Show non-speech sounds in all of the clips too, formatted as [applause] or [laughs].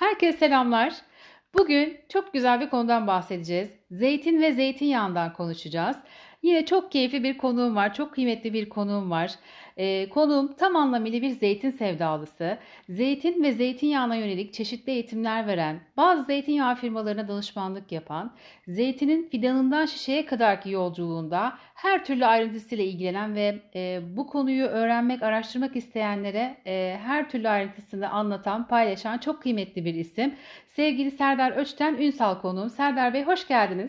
Herkese selamlar. Bugün çok güzel bir konudan bahsedeceğiz. Zeytin ve zeytinyağından konuşacağız. Yine çok keyifli bir konuğum var, çok kıymetli bir konuğum var. Ee, konuğum tam anlamıyla bir zeytin sevdalısı. Zeytin ve zeytinyağına yönelik çeşitli eğitimler veren, bazı zeytinyağı firmalarına danışmanlık yapan, zeytinin fidanından şişeye kadarki yolculuğunda her türlü ayrıntısıyla ilgilenen ve e, bu konuyu öğrenmek, araştırmak isteyenlere e, her türlü ayrıntısını anlatan, paylaşan çok kıymetli bir isim. Sevgili Serdar Öçten Ünsal konuğum. Serdar Bey hoş geldiniz.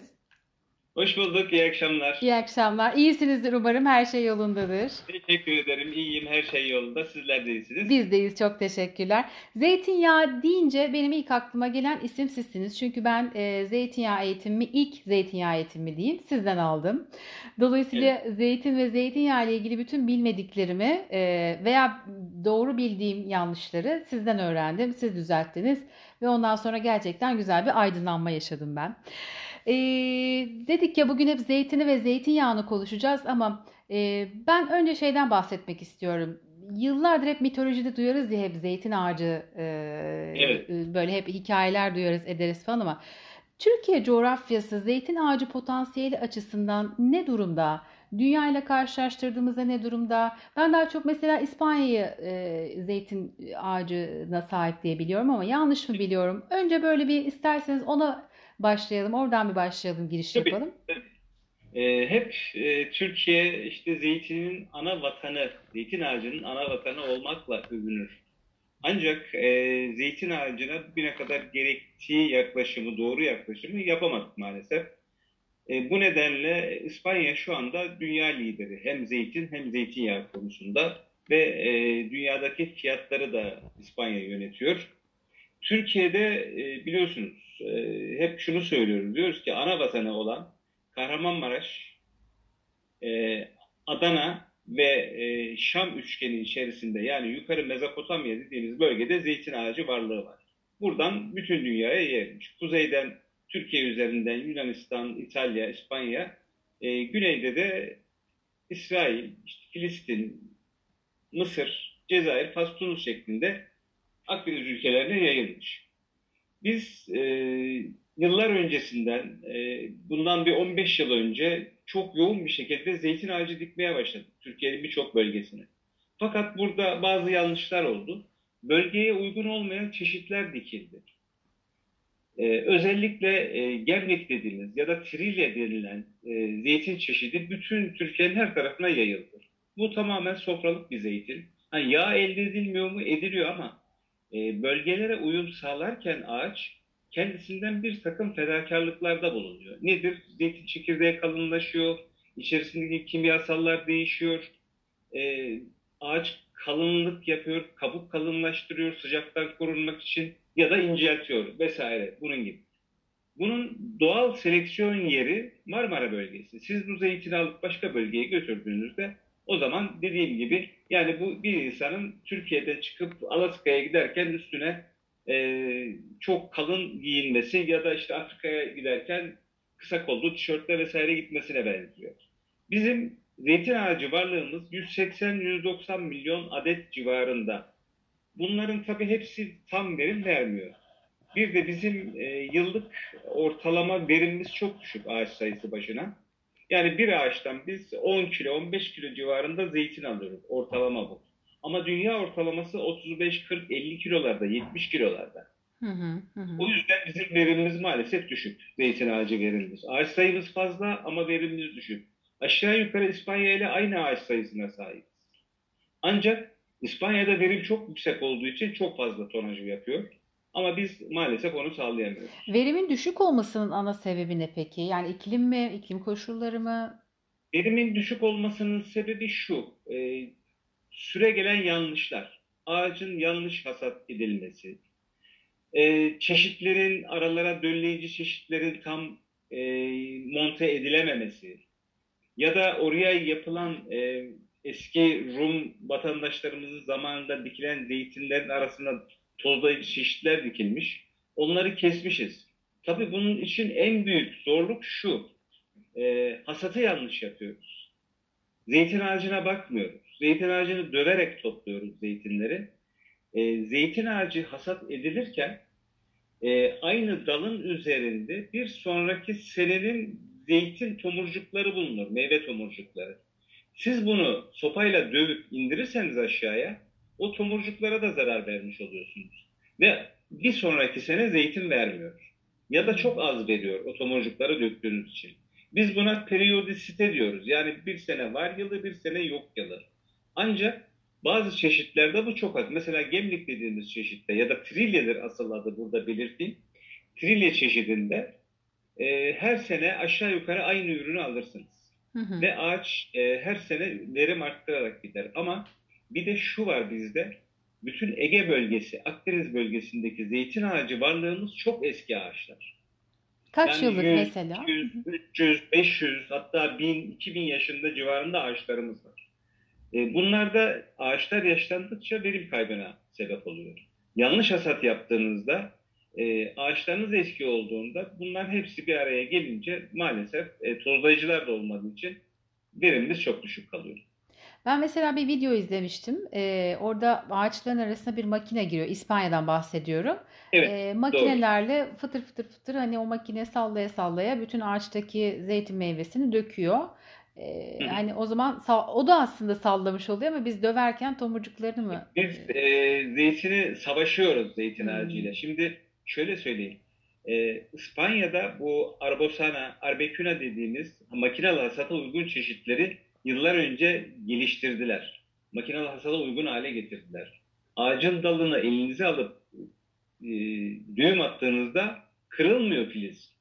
Hoş bulduk, iyi akşamlar. İyi akşamlar. İyisinizdir umarım, her şey yolundadır. Teşekkür ederim, iyiyim, her şey yolunda. Sizler de iyisiniz. Biz deyiz, çok teşekkürler. Zeytinyağı deyince benim ilk aklıma gelen isim sizsiniz. Çünkü ben e, zeytinyağı eğitimimi, ilk zeytinyağı eğitimimi diyeyim, sizden aldım. Dolayısıyla evet. zeytin ve zeytinyağı ile ilgili bütün bilmediklerimi e, veya doğru bildiğim yanlışları sizden öğrendim, siz düzelttiniz. Ve ondan sonra gerçekten güzel bir aydınlanma yaşadım ben. E, dedik ya bugün hep zeytini ve zeytinyağını konuşacağız ama e, ben önce şeyden bahsetmek istiyorum. Yıllardır hep mitolojide duyarız ya hep zeytin ağacı e, evet. böyle hep hikayeler duyarız ederiz falan ama Türkiye coğrafyası zeytin ağacı potansiyeli açısından ne durumda? Dünya ile karşılaştırdığımızda ne durumda? Ben daha çok mesela İspanya'yı e, zeytin ağacına sahip diye biliyorum ama yanlış mı biliyorum? Önce böyle bir isterseniz ona başlayalım. Oradan bir başlayalım, giriş Tabii. yapalım. E, hep e, Türkiye işte zeytinin ana vatanı, zeytin ağacının ana vatanı olmakla övünür. Ancak e, zeytin ağacına bugüne kadar gerektiği yaklaşımı, doğru yaklaşımı yapamadık maalesef. E, bu nedenle İspanya şu anda dünya lideri. Hem zeytin hem zeytinyağı konusunda ve e, dünyadaki fiyatları da İspanya yönetiyor. Türkiye'de e, biliyorsunuz e, hep şunu söylüyoruz. Diyoruz ki ana vatanı olan Kahramanmaraş, e, Adana ve e, Şam üçgeni içerisinde yani yukarı Mezopotamya dediğimiz bölgede zeytin ağacı varlığı var. Buradan bütün dünyaya yayılmış. Kuzeyden Türkiye üzerinden Yunanistan, İtalya, İspanya, güneyde de İsrail, işte Filistin, Mısır, Cezayir, Fas, Tunus şeklinde Akdeniz ülkelerine yayılmış. Biz e, yıllar öncesinden, e, bundan bir 15 yıl önce çok yoğun bir şekilde zeytin ağacı dikmeye başladık Türkiye'nin birçok bölgesine. Fakat burada bazı yanlışlar oldu. Bölgeye uygun olmayan çeşitler dikildi. Ee, özellikle e, gemlik dediğimiz ya da trilye denilen e, zeytin çeşidi bütün Türkiye'nin her tarafına yayıldı. Bu tamamen sofralık bir zeytin. Yani yağ elde edilmiyor mu? Ediliyor ama e, bölgelere uyum sağlarken ağaç kendisinden bir takım fedakarlıklarda bulunuyor. Nedir? Zeytin çekirdeği kalınlaşıyor, içerisindeki kimyasallar değişiyor, e, ağaç kalınlık yapıyor, kabuk kalınlaştırıyor sıcaktan korunmak için ya da inceltiyor vesaire bunun gibi. Bunun doğal seleksiyon yeri Marmara bölgesi. Siz bu zeytini alıp başka bölgeye götürdüğünüzde o zaman dediğim gibi yani bu bir insanın Türkiye'de çıkıp Alaska'ya giderken üstüne e, çok kalın giyinmesi ya da işte Afrika'ya giderken kısa kollu tişörtle vesaire gitmesine benziyor. Bizim zeytin ağacı varlığımız 180-190 milyon adet civarında. Bunların tabii hepsi tam verim vermiyor. Bir de bizim e, yıllık ortalama verimimiz çok düşük ağaç sayısı başına. Yani bir ağaçtan biz 10 kilo, 15 kilo civarında zeytin alıyoruz. Ortalama bu. Ama dünya ortalaması 35, 40, 50 kilolarda, 70 kilolarda. Hı hı, hı. O yüzden bizim verimimiz maalesef düşük. Zeytin ağacı verimimiz. Ağaç sayımız fazla ama verimimiz düşük. Aşağı yukarı İspanya ile aynı ağaç sayısına sahibiz. Ancak İspanya'da verim çok yüksek olduğu için çok fazla tonajı yapıyor. Ama biz maalesef onu sağlayamıyoruz. Verimin düşük olmasının ana sebebi ne peki? Yani iklim mi, iklim koşulları mı? Verimin düşük olmasının sebebi şu. E, süre gelen yanlışlar. Ağacın yanlış hasat edilmesi. E, çeşitlerin aralara dölleyici çeşitlerin tam e, monte edilememesi. Ya da oraya yapılan e, eski Rum vatandaşlarımızın zamanında dikilen zeytinlerin arasında tozlayıcı çeşitler dikilmiş. Onları kesmişiz. Tabii bunun için en büyük zorluk şu. E, hasatı yanlış yapıyoruz. Zeytin ağacına bakmıyoruz. Zeytin ağacını döverek topluyoruz zeytinleri. E, zeytin ağacı hasat edilirken e, aynı dalın üzerinde bir sonraki senenin zeytin tomurcukları bulunur, meyve tomurcukları. Siz bunu sopayla dövüp indirirseniz aşağıya o tomurcuklara da zarar vermiş oluyorsunuz. Ve bir sonraki sene zeytin vermiyor. Ya da çok az veriyor o tomurcukları döktüğünüz için. Biz buna periyodisite diyoruz. Yani bir sene var yılı, bir sene yok yılı. Ancak bazı çeşitlerde bu çok az. Mesela gemlik dediğimiz çeşitte ya da trilyedir asıl adı burada belirteyim. Trilye çeşidinde e, her sene aşağı yukarı aynı ürünü alırsınız. Hı hı. Ve ağaç e, her sene verim arttırarak gider. Ama bir de şu var bizde. Bütün Ege bölgesi, Akdeniz bölgesindeki zeytin ağacı varlığımız çok eski ağaçlar. Kaç yani yıllık 100, mesela? 100, 300, 500 hatta 1000, 2000 yaşında civarında ağaçlarımız var. E, bunlarda ağaçlar yaşlandıkça verim kaybına sebep oluyor. Yanlış hasat yaptığınızda e, ağaçlarınız eski olduğunda bunlar hepsi bir araya gelince maalesef e, tozlayıcılar da olmadığı için verimimiz çok düşük kalıyor. Ben mesela bir video izlemiştim. Ee, orada ağaçların arasına bir makine giriyor. İspanya'dan bahsediyorum. Evet, ee, makinelerle doğru. fıtır fıtır fıtır hani o makine sallaya sallaya bütün ağaçtaki zeytin meyvesini döküyor. Ee, yani o zaman o da aslında sallamış oluyor ama biz döverken tomurcuklarını mı? Biz e, zeytini savaşıyoruz zeytin hmm. ağacıyla. Şimdi şöyle söyleyeyim. E, İspanya'da bu arbosana, arbeküna dediğimiz makinalı hasata uygun çeşitleri yıllar önce geliştirdiler. Makinalı hasada uygun hale getirdiler. Ağacın dalını elinize alıp e, düğüm attığınızda kırılmıyor filiz.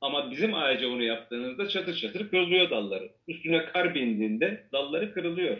Ama bizim ağaca onu yaptığınızda çatır çatır kırılıyor dalları. Üstüne kar bindiğinde dalları kırılıyor.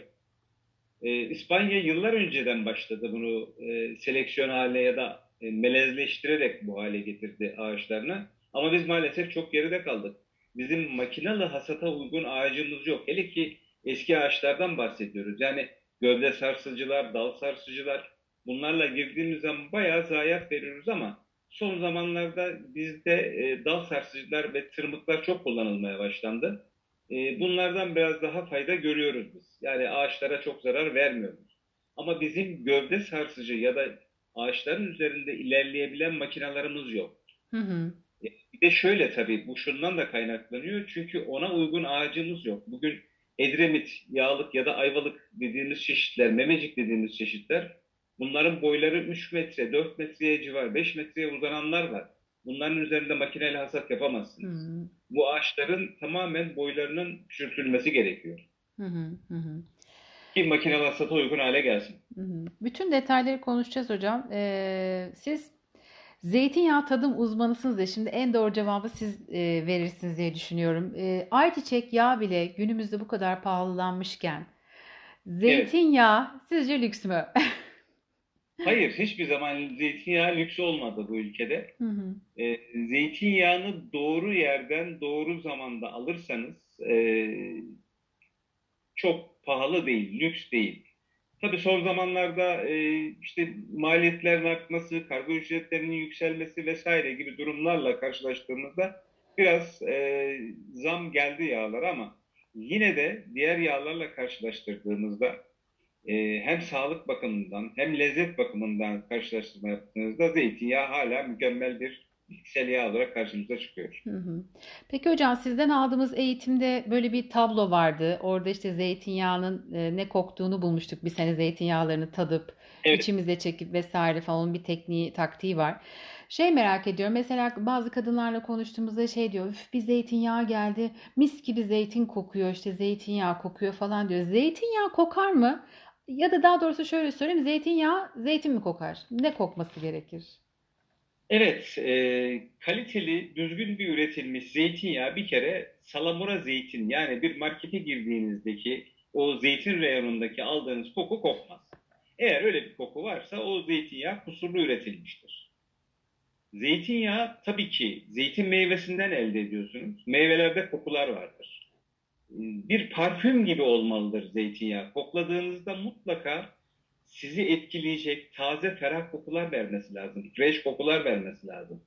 Ee, İspanya yıllar önceden başladı bunu e, seleksiyon haline ya da e, melezleştirerek bu hale getirdi ağaçlarını. Ama biz maalesef çok geride kaldık. Bizim makinalı hasata uygun ağacımız yok. Hele ki eski ağaçlardan bahsediyoruz. Yani gövde sarsıcılar, dal sarsıcılar bunlarla girdiğimiz zaman bayağı zayiat veriyoruz ama son zamanlarda bizde e, dal sarsıcılar ve tırmıklar çok kullanılmaya başlandı. E, bunlardan biraz daha fayda görüyoruz biz. Yani ağaçlara çok zarar vermiyoruz. Ama bizim gövde sarsıcı ya da ağaçların üzerinde ilerleyebilen makinalarımız yok. Hı hı. Bir de şöyle tabii bu şundan da kaynaklanıyor. Çünkü ona uygun ağacımız yok. Bugün Edremit, Yağlık ya da Ayvalık dediğimiz çeşitler, Memecik dediğimiz çeşitler Bunların boyları 3 metre, 4 metreye civar, 5 metreye uzananlar var. Bunların üzerinde makineyle hasat yapamazsınız. Hı Bu ağaçların tamamen boylarının küçültülmesi gerekiyor. Hı hı hı. Ki makineler hasata uygun hale gelsin. Hı hı. Bütün detayları konuşacağız hocam. Ee, siz zeytinyağı tadım uzmanısınız ya şimdi en doğru cevabı siz e, verirsiniz diye düşünüyorum. E, ayçiçek yağı bile günümüzde bu kadar pahalılanmışken zeytinyağı evet. sizce lüks mü? [laughs] Hayır, hiçbir zaman zeytinyağı lüks olmadı bu ülkede. Hı hı. E, zeytinyağını doğru yerden, doğru zamanda alırsanız e, çok pahalı değil, lüks değil. Tabii son zamanlarda e, işte maliyetlerin artması, kargo ücretlerinin yükselmesi vesaire gibi durumlarla karşılaştığımızda biraz e, zam geldi yağlara ama yine de diğer yağlarla karşılaştırdığımızda e, hem sağlık bakımından hem lezzet bakımından karşılaştırma yaptığınızda zeytinyağı hala mükemmel bir yağ olarak karşımıza çıkıyor. Hı hı. Peki hocam sizden aldığımız eğitimde böyle bir tablo vardı. Orada işte zeytinyağının e, ne koktuğunu bulmuştuk. Bir sene zeytinyağlarını tadıp evet. içimize çekip vesaire falan bir tekniği, taktiği var. Şey merak ediyorum mesela bazı kadınlarla konuştuğumuzda şey diyor Üf, bir zeytinyağı geldi mis gibi zeytin kokuyor işte zeytinyağı kokuyor falan diyor. Zeytinyağı kokar mı? Ya da daha doğrusu şöyle söyleyeyim. Zeytinyağı zeytin mi kokar? Ne kokması gerekir? Evet, e, kaliteli, düzgün bir üretilmiş zeytinyağı bir kere salamura zeytin yani bir markete girdiğinizdeki o zeytin reyonundaki aldığınız koku kokmaz. Eğer öyle bir koku varsa o zeytinyağı kusurlu üretilmiştir. Zeytinyağı tabii ki zeytin meyvesinden elde ediyorsunuz. Meyvelerde kokular vardır bir parfüm gibi olmalıdır zeytinyağı. Kokladığınızda mutlaka sizi etkileyecek taze ferah kokular vermesi lazım. Fresh kokular vermesi lazım.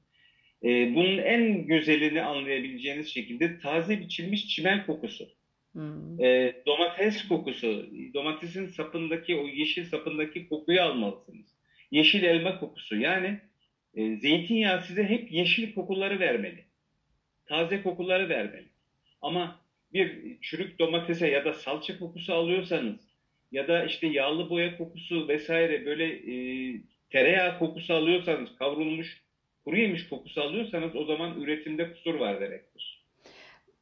Ee, bunun en güzelini anlayabileceğiniz şekilde taze biçilmiş çimen kokusu. Hmm. Ee, domates kokusu, domatesin sapındaki o yeşil sapındaki kokuyu almalısınız. Yeşil elma kokusu yani E, zeytinyağı size hep yeşil kokuları vermeli. Taze kokuları vermeli. Ama bir çürük domatese ya da salça kokusu alıyorsanız ya da işte yağlı boya kokusu vesaire böyle e, tereyağı kokusu alıyorsanız kavrulmuş kuru yemiş kokusu alıyorsanız o zaman üretimde kusur var demektir.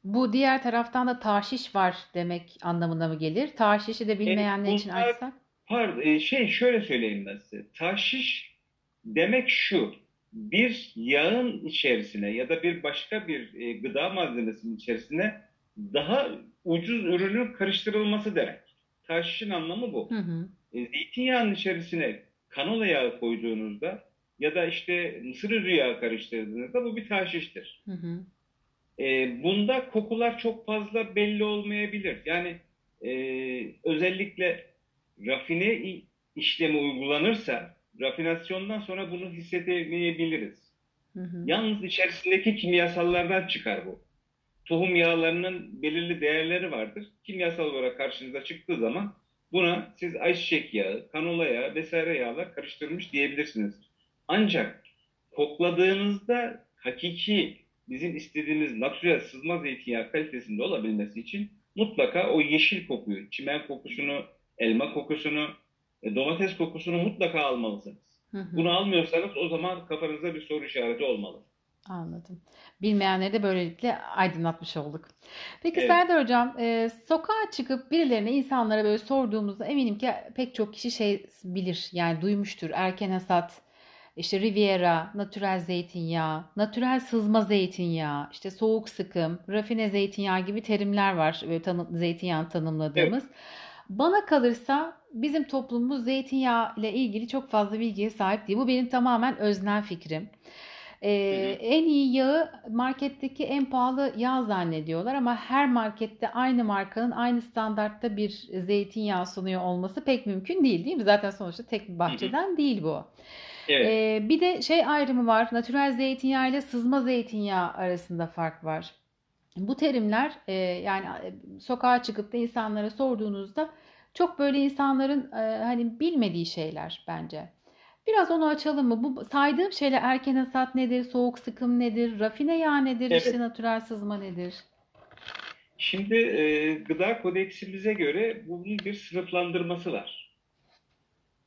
Bu diğer taraftan da taşiş var demek anlamına mı gelir? Taşişi de bilmeyenler için bunlar- açsak. Pardon, e, şey şöyle söyleyeyim ben size. Taşiş demek şu. Bir yağın içerisine ya da bir başka bir e, gıda malzemesinin içerisine daha ucuz ürünün karıştırılması demek. Taşişin anlamı bu. Hı hı. E, zeytinyağının içerisine kanola yağı koyduğunuzda ya da işte mısır üzü yağı karıştırdığınızda bu bir taşiştir. Hı hı. E, bunda kokular çok fazla belli olmayabilir. Yani e, özellikle rafine işlemi uygulanırsa rafinasyondan sonra bunu hissedemeyebiliriz. Hı hı. Yalnız içerisindeki kimyasallardan çıkar bu. Tohum yağlarının belirli değerleri vardır. Kimyasal olarak karşınıza çıktığı zaman buna siz ayçiçek yağı, kanola yağı vesaire yağlar karıştırmış diyebilirsiniz. Ancak kokladığınızda hakiki bizim istediğimiz natürel sızma zeytinyağı kalitesinde olabilmesi için mutlaka o yeşil kokuyu, çimen kokusunu, elma kokusunu, e, domates kokusunu mutlaka almalısınız. Hı hı. Bunu almıyorsanız o zaman kafanızda bir soru işareti olmalı. Anladım. Bilmeyenleri de böylelikle aydınlatmış olduk. Peki Evet. Serdar Hocam, e, sokağa çıkıp birilerine, insanlara böyle sorduğumuzda eminim ki pek çok kişi şey bilir, yani duymuştur. Erken hasat, işte Riviera, natürel zeytinyağı, natürel sızma zeytinyağı, işte soğuk sıkım, rafine zeytinyağı gibi terimler var böyle tanı, zeytinyağını tanımladığımız. Bana kalırsa bizim toplumumuz zeytinyağı ile ilgili çok fazla bilgiye sahip değil. Bu benim tamamen öznel fikrim. Ee, en iyi yağı marketteki en pahalı yağ zannediyorlar ama her markette aynı markanın aynı standartta bir zeytinyağı sunuyor olması pek mümkün değil değil mi? Zaten sonuçta tek bir bahçeden değil bu. Evet. Ee, bir de şey ayrımı var. Natürel zeytinyağı ile sızma zeytinyağı arasında fark var. Bu terimler e, yani sokağa çıkıp da insanlara sorduğunuzda çok böyle insanların e, hani bilmediği şeyler bence. Biraz onu açalım mı? Bu saydığım şeyler erken hasat nedir, soğuk sıkım nedir, rafine yağ nedir, Evet. işte natürel sızma nedir? Şimdi e, gıda kodeksimize göre bunun bir sınıflandırması var.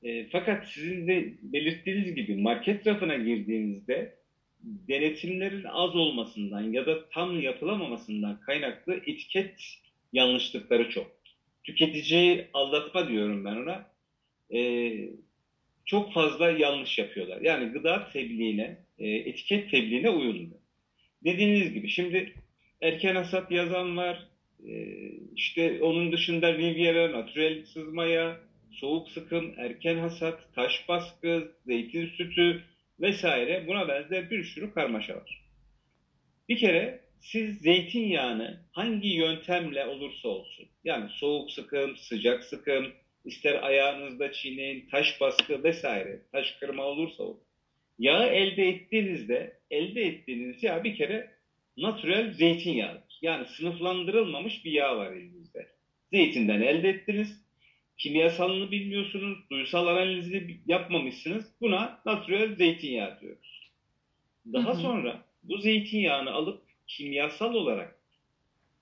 E, fakat sizin de belirttiğiniz gibi market rafına girdiğinizde denetimlerin az olmasından ya da tam yapılamamasından kaynaklı etiket yanlışlıkları çok. Tüketiciyi aldatma diyorum ben ona. E, çok fazla yanlış yapıyorlar. Yani gıda tebliğine, e, etiket tebliğine uyulmuyor. Dediğiniz gibi şimdi erken hasat yazan var. Ee, işte onun dışında Riviera, natürel sızmaya, soğuk sıkım, erken hasat, taş baskı, zeytin sütü vesaire buna benzer bir sürü karmaşa var. Bir kere siz zeytinyağını hangi yöntemle olursa olsun yani soğuk sıkım, sıcak sıkım, ister ayağınızda çiğneyin, taş baskı vesaire, taş kırma olursa olur. Yağı elde ettiğinizde elde ettiğiniz yağ bir kere natürel zeytinyağıdır. Yani sınıflandırılmamış bir yağ var elinizde. Zeytinden elde ettiniz. Kimyasalını bilmiyorsunuz. Duysal analizini yapmamışsınız. Buna natürel zeytinyağı diyoruz. Daha Hı hı. sonra bu zeytinyağını alıp kimyasal olarak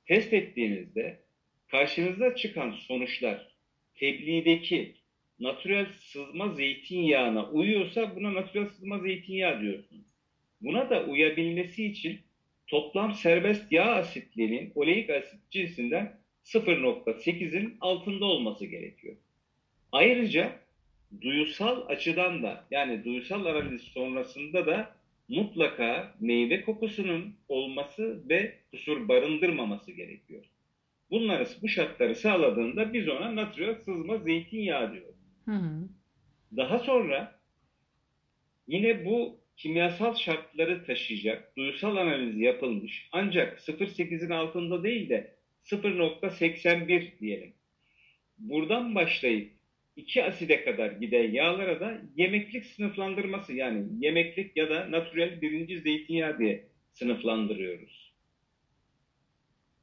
test ettiğinizde karşınıza çıkan sonuçlar tebliğdeki natürel sızma zeytinyağına uyuyorsa buna natürel sızma zeytinyağı diyorsunuz. Buna da uyabilmesi için toplam serbest yağ asitlerinin oleik asit cinsinden 0.8'in altında olması gerekiyor. Ayrıca duyusal açıdan da yani duyusal analiz sonrasında da mutlaka meyve kokusunun olması ve kusur barındırmaması gerekiyor. Bunları bu şartları sağladığında biz ona natürel sızma zeytinyağı diyoruz. Hı hı. Daha sonra yine bu kimyasal şartları taşıyacak duyusal analiz yapılmış ancak 0.8'in altında değil de 0.81 diyelim. Buradan başlayıp 2 aside kadar giden yağlara da yemeklik sınıflandırması yani yemeklik ya da natürel birinci zeytinyağı diye sınıflandırıyoruz.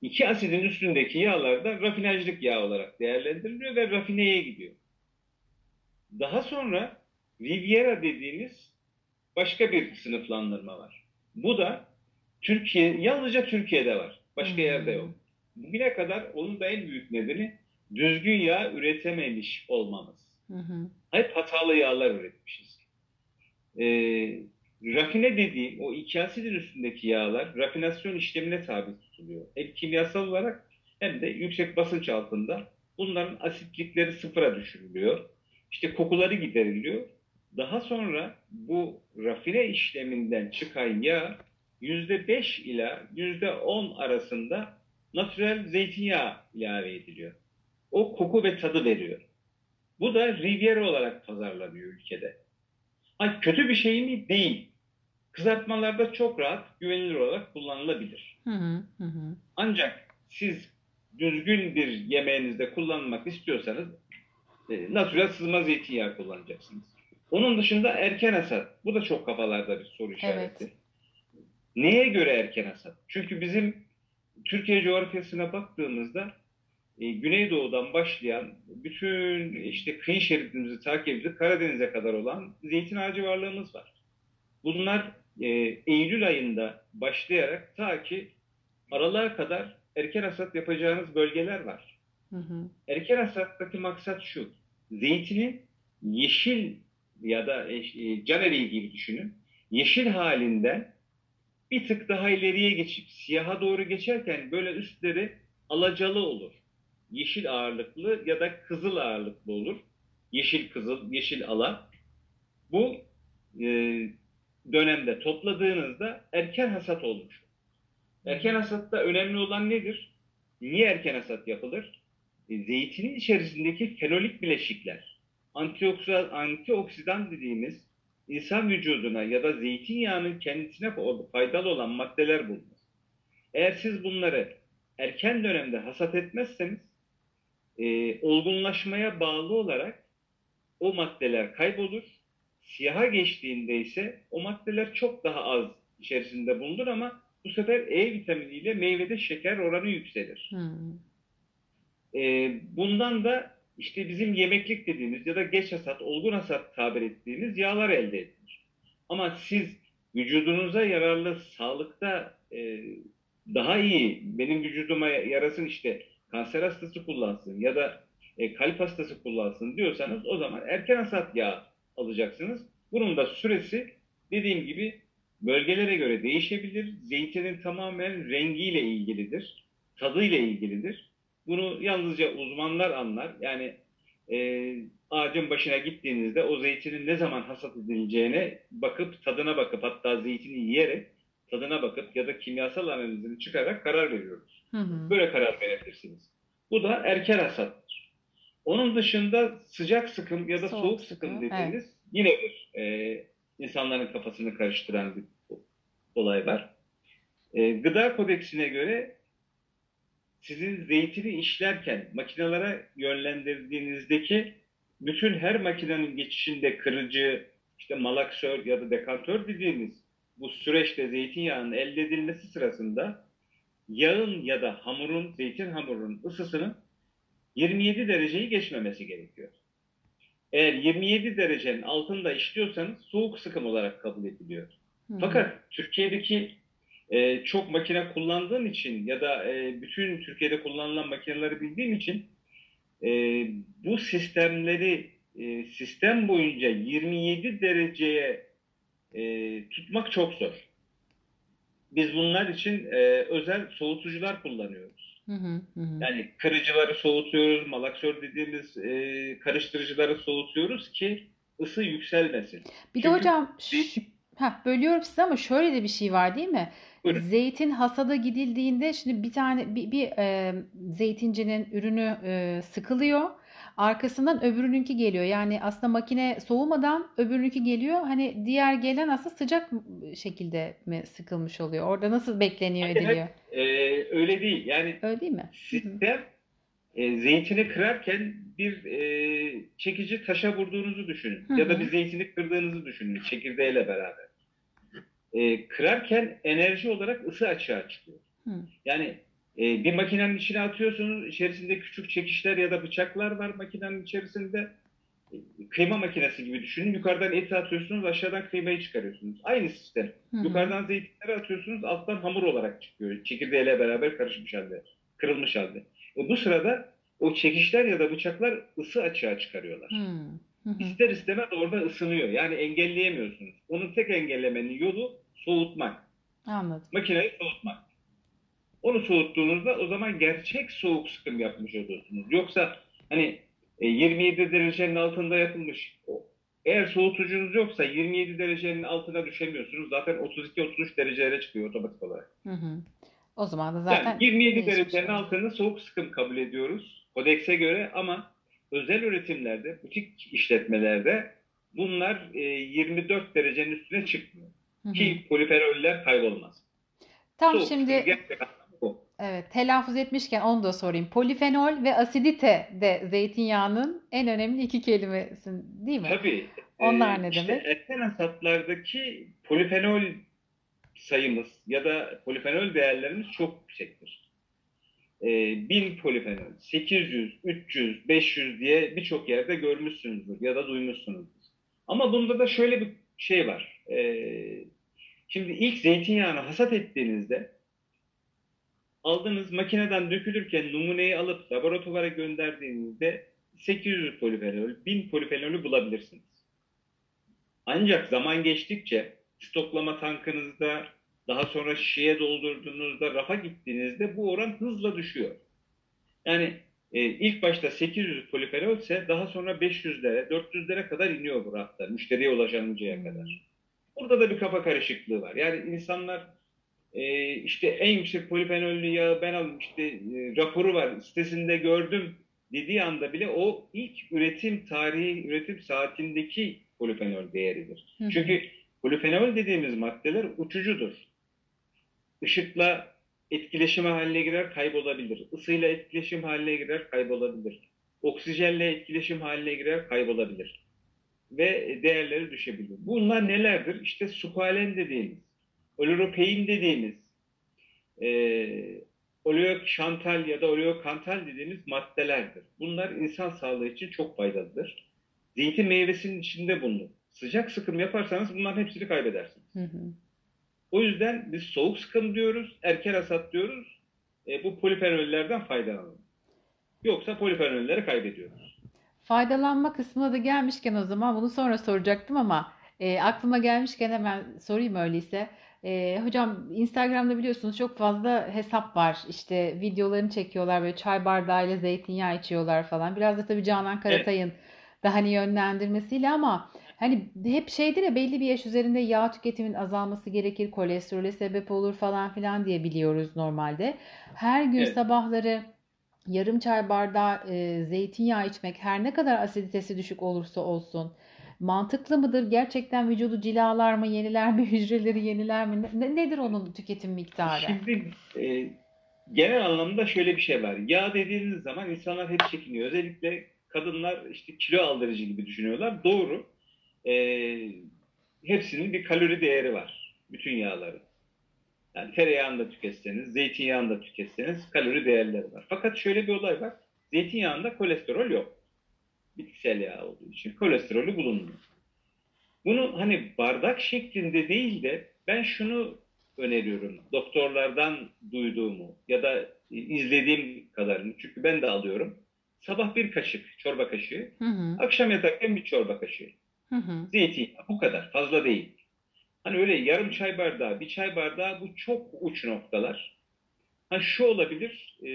2 asidin üstündeki yağlar da rafinajlık yağ olarak değerlendiriliyor ve rafineye gidiyor. Daha sonra Riviera dediğimiz başka bir sınıflandırma var. Bu da Türkiye, yalnızca Türkiye'de var. Başka Hmm. yerde yok. Bugüne kadar onun da en büyük nedeni düzgün yağ üretememiş olmamız. Hı hı. Hep hatalı yağlar üretmişiz. Ee, rafine dediğim o iki asidin üstündeki yağlar rafinasyon işlemine tabi tutuluyor. Hem kimyasal olarak hem de yüksek basınç altında bunların asitlikleri sıfıra düşürülüyor. İşte kokuları gideriliyor. Daha sonra bu rafine işleminden çıkan yağ %5 ila %10 arasında natürel zeytinyağı ilave ediliyor. O koku ve tadı veriyor. Bu da Riviera olarak pazarlanıyor ülkede. Ha, kötü bir şey mi? Değil. Kızartmalarda çok rahat, güvenilir olarak kullanılabilir. Hı hı. Hı. Ancak siz düzgün bir yemeğinizde kullanmak istiyorsanız e, natürel sızma zeytinyağı kullanacaksınız. Onun dışında erken hasat. Bu da çok kafalarda bir soru işareti. Evet. Neye göre erken hasat? Çünkü bizim Türkiye coğrafyasına baktığımızda e, Güneydoğu'dan başlayan bütün işte kıyı şeridimizi takip edip Karadeniz'e kadar olan zeytin ağacı varlığımız var. Bunlar e, Eylül ayında başlayarak ta ki aralığa kadar erken hasat yapacağınız bölgeler var. Hı hı. Erken hasattaki maksat şu. Zeytinin yeşil ya da e, can eriği gibi düşünün. Yeşil halinden bir tık daha ileriye geçip siyaha doğru geçerken böyle üstleri alacalı olur. Yeşil ağırlıklı ya da kızıl ağırlıklı olur. Yeşil kızıl, yeşil ala. Bu e, dönemde topladığınızda erken hasat olmuş. Erken hasatta önemli olan nedir? Niye erken hasat yapılır? E, zeytinin içerisindeki fenolik bileşikler, antioksidan, antioksidan dediğimiz insan vücuduna ya da zeytinyağının kendisine faydalı olan maddeler bulunur. Eğer siz bunları erken dönemde hasat etmezseniz e, olgunlaşmaya bağlı olarak o maddeler kaybolur. Siyaha geçtiğinde ise o maddeler çok daha az içerisinde bulunur ama bu sefer E vitaminiyle meyvede şeker oranı yükselir. Hı. E, bundan da işte bizim yemeklik dediğimiz ya da geç hasat, olgun hasat tabir ettiğimiz yağlar elde edilir. Ama siz vücudunuza yararlı sağlıkta e, daha iyi, benim vücuduma yarasın işte kanser hastası kullansın ya da e, kalp hastası kullansın diyorsanız o zaman erken hasat yağı alacaksınız. Bunun da süresi dediğim gibi bölgelere göre değişebilir. Zeytinin tamamen rengiyle ilgilidir, tadıyla ilgilidir. Bunu yalnızca uzmanlar anlar. Yani e, ağacın başına gittiğinizde o zeytinin ne zaman hasat edileceğine bakıp tadına bakıp hatta zeytini yiyerek tadına bakıp ya da kimyasal analizini çıkarak karar veriyoruz. Hı hı. Böyle karar verebilirsiniz. Bu da erken hasattır. Onun dışında sıcak sıkım ya da Soğuk soğuk, sıkım, sıkım dediğimiz yine bir e, insanların kafasını karıştıran bir olay var. E, gıda kodeksine göre sizin zeytini işlerken makinelere yönlendirdiğinizdeki bütün her makinenin geçişinde kırıcı, işte malaksör ya da dekantör dediğimiz bu süreçte zeytinyağının elde edilmesi sırasında yağın ya da hamurun, zeytin hamurunun ısısının 27 dereceyi geçmemesi gerekiyor. Eğer 27 derecenin altında işliyorsanız soğuk sıkım olarak kabul ediliyor. Hı hı. Fakat Türkiye'deki e, çok makine kullandığım için ya da e, bütün Türkiye'de kullanılan makineleri bildiğim için e, bu sistemleri e, sistem boyunca 27 dereceye e, tutmak çok zor. Biz bunlar için e, özel soğutucular kullanıyoruz. Hı hı. Yani kırıcıları soğutuyoruz, malaksör dediğimiz e, karıştırıcıları soğutuyoruz ki ısı yükselmesin. Bir de Çünkü hocam şu, zeytin- heh, bölüyorum size ama şöyle de bir şey var değil mi? Buyurun. Zeytin hasada gidildiğinde şimdi bir tane bir, bir e, zeytincinin ürünü e, sıkılıyor. Arkasından öbürününki geliyor. Yani aslında makine soğumadan öbürününki geliyor. Hani diğer gelen aslında sıcak şekilde mi sıkılmış oluyor? Orada nasıl bekleniyor Hayır, ediliyor? E, öyle değil. Yani Öyle değil mi? Sistem e, zeytini kırarken bir e, çekici taşa vurduğunuzu düşünün. Hı Ya da bir zeytini kırdığınızı düşünün çekirdeğiyle beraber. E, kırarken enerji olarak ısı açığa çıkıyor. Hı. Yani e, bir makinenin içine atıyorsunuz, içerisinde küçük çekişler ya da bıçaklar var makinenin içerisinde. kıyma makinesi gibi düşünün. Yukarıdan eti atıyorsunuz, aşağıdan kıymayı çıkarıyorsunuz. Aynı sistem. Hı hı. Yukarıdan zeytinleri atıyorsunuz, alttan hamur olarak çıkıyor. Çekirdeğiyle beraber karışmış halde, kırılmış halde. E bu sırada o çekişler ya da bıçaklar ısı açığa çıkarıyorlar. Hı hı. İster istemez orada ısınıyor. Yani engelleyemiyorsunuz. Onun tek engellemenin yolu soğutmak. Anladım. Makineyi soğutmak. Onu soğuttuğunuzda o zaman gerçek soğuk sıkım yapmış oluyorsunuz. Yoksa hani e, 27 derecenin altında yapılmış. Eğer soğutucunuz yoksa 27 derecenin altına düşemiyorsunuz. Zaten 32-33 derecelere çıkıyor otomatik olarak. Hı hı. O zaman da zaten Yani 27 değişmiş derecenin oluyor. altını soğuk sıkım kabul ediyoruz. Kodekse göre ama özel üretimlerde, butik işletmelerde bunlar e, 24 derecenin üstüne çıkmıyor. Hı hı. Ki polifenoller kaybolmaz. Tam Soğuk şimdi sıkım. Evet telaffuz etmişken onu da sorayım. Polifenol ve asidite de zeytinyağının en önemli iki kelimesi değil mi? Tabii. Onlar e, ne işte demek? Etken hasatlardaki polifenol sayımız ya da polifenol değerlerimiz çok yüksektir. E, 1000 polifenol, 800, 300, 500 diye birçok yerde görmüşsünüzdür ya da duymuşsunuzdur. Ama bunda da şöyle bir şey var. E, şimdi ilk zeytinyağını hasat ettiğinizde aldığınız makineden dökülürken numuneyi alıp laboratuvara gönderdiğinizde 800 polifenol, 1000 polifenolü bulabilirsiniz. Ancak zaman geçtikçe stoklama tankınızda daha sonra şişeye doldurduğunuzda rafa gittiğinizde bu oran hızla düşüyor. Yani e, ilk başta 800 polifenol ise daha sonra 500'lere, 400'lere kadar iniyor bu rafta müşteriye ulaşıncaya Hmm. kadar. Burada da bir kafa karışıklığı var. Yani insanlar e, işte en yüksek polifenollü yağı ben aldım işte e, raporu var sitesinde gördüm dediği anda bile o ilk üretim tarihi, üretim saatindeki polifenol değeridir. Hı. Çünkü polifenol dediğimiz maddeler uçucudur. Işıkla etkileşime haline girer, kaybolabilir. Isıyla etkileşim haline girer, kaybolabilir. Oksijenle etkileşim haline girer, kaybolabilir. Ve değerleri düşebilir. Bunlar nelerdir? İşte sukalen dediğimiz, oloropein dediğimiz, e, oleoşantal ya da oleokantal dediğimiz maddelerdir. Bunlar insan sağlığı için çok faydalıdır. Zeytin meyvesinin içinde bulunur. Sıcak sıkım yaparsanız bunların hepsini kaybedersiniz. Hı hı. O yüzden biz soğuk sıkım diyoruz, erken hasat diyoruz. E, bu polifenollerden faydalanalım. Yoksa polifenolleri kaybediyoruz. Faydalanma kısmına da gelmişken o zaman bunu sonra soracaktım ama e, aklıma gelmişken hemen sorayım öyleyse. E, hocam Instagram'da biliyorsunuz çok fazla hesap var. İşte videolarını çekiyorlar böyle çay bardağıyla zeytinyağı içiyorlar falan. Biraz da tabii Canan Karatay'ın da hani yönlendirmesiyle ama hani hep şeydir ya belli bir yaş üzerinde yağ tüketimin azalması gerekir, kolesterole sebep olur falan filan diye biliyoruz normalde. Her gün Evet. sabahları yarım çay bardağı e, zeytinyağı içmek her ne kadar asiditesi düşük olursa olsun mantıklı mıdır? Gerçekten vücudu cilalar mı, yeniler mi, [laughs] hücreleri yeniler mi? Ne- nedir onun tüketim miktarı? Şimdi e, genel anlamda şöyle bir şey var. Yağ dediğiniz zaman insanlar hep çekiniyor. Özellikle kadınlar işte kilo aldırıcı gibi düşünüyorlar. Doğru. E, hepsinin bir kalori değeri var. Bütün yağların. Yani tereyağını da tüketseniz, zeytinyağını da tüketseniz kalori değerleri var. Fakat şöyle bir olay var. Zeytinyağında kolesterol yok. Bitkisel yağ olduğu için kolesterolü bulunmuyor. Bunu hani bardak şeklinde değil de ben şunu öneriyorum. Doktorlardan duyduğumu ya da izlediğim kadarını. Çünkü ben de alıyorum. Sabah bir kaşık çorba kaşığı, Hı hı, akşam yatarken bir çorba kaşığı. hı hı. Zeytinyağı bu kadar fazla değil. Hani öyle yarım çay bardağı, bir çay bardağı bu çok uç noktalar. Ha şu olabilir, e,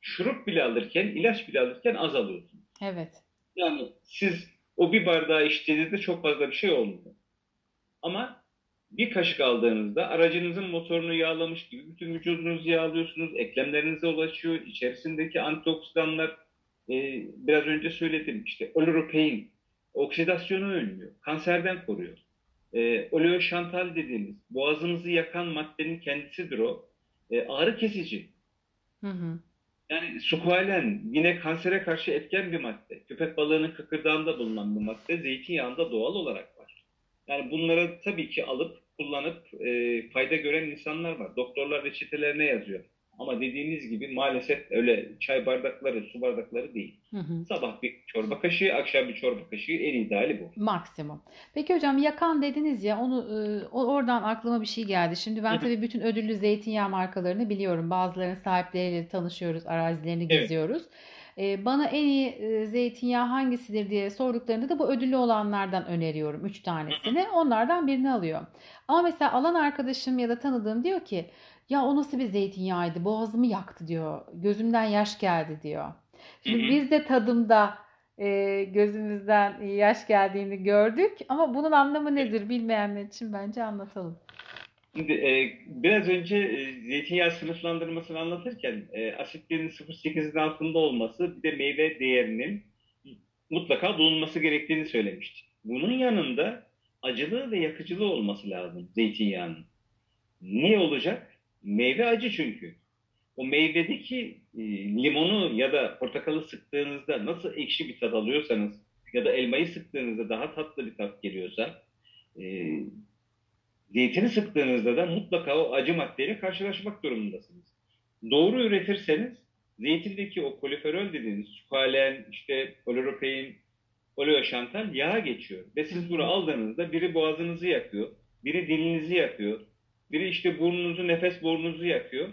şurup bile alırken, ilaç bile alırken az alıyorsun. Evet. Yani siz o bir bardağı içtiğinizde çok fazla bir şey olmuyor. Ama bir kaşık aldığınızda aracınızın motorunu yağlamış gibi bütün vücudunuzu yağlıyorsunuz, eklemlerinize ulaşıyor, içerisindeki antioksidanlar e, biraz önce söyledim işte oloropein, oksidasyonu önlüyor, kanserden koruyor. E, oleoşantal dediğimiz boğazımızı yakan maddenin kendisidir o. E, ağrı kesici. Hı hı. Yani sukalen yine kansere karşı etken bir madde. Köpek balığının kıkırdağında bulunan bir madde zeytinyağında doğal olarak var. Yani bunları tabii ki alıp kullanıp e, fayda gören insanlar var. Doktorlar reçetelerine yazıyor. Ama dediğiniz gibi maalesef öyle çay bardakları, su bardakları değil. Hı hı. Sabah bir çorba kaşığı, akşam bir çorba kaşığı en ideali bu. Maksimum. Peki hocam yakan dediniz ya onu e, oradan aklıma bir şey geldi. Şimdi ben tabii bütün ödüllü zeytinyağı markalarını biliyorum. Bazılarının sahipleriyle tanışıyoruz, arazilerini Evet. Geziyoruz. E, bana en iyi e, zeytinyağı hangisidir diye sorduklarında da bu ödüllü olanlardan öneriyorum. Üç tanesini. Onlardan birini alıyor. Ama mesela alan arkadaşım ya da tanıdığım diyor ki ya o nasıl bir zeytinyağıydı? Boğazımı yaktı diyor. Gözümden yaş geldi diyor. Şimdi biz de tadımda e, gözümüzden yaş geldiğini gördük ama bunun anlamı nedir bilmeyenler için bence anlatalım. Şimdi e, biraz önce e, zeytinyağı sınıflandırmasını anlatırken e, asitlerin 0.8'in altında olması bir de meyve değerinin mutlaka bulunması gerektiğini söylemiştik. Bunun yanında acılığı ve yakıcılığı olması lazım zeytinyağının. Ne olacak? Meyve acı çünkü. O meyvedeki e, limonu ya da portakalı sıktığınızda nasıl ekşi bir tat alıyorsanız ya da elmayı sıktığınızda daha tatlı bir tat geliyorsa e, zeytini sıktığınızda da mutlaka o acı maddeyle karşılaşmak durumundasınız. Doğru üretirseniz zeytindeki o koliferol dediğiniz sukalen, işte poloropein, oleoşantal yağa geçiyor. Ve siz bunu aldığınızda biri boğazınızı yakıyor, biri dilinizi yakıyor, biri işte burnunuzu, nefes borunuzu yakıyor.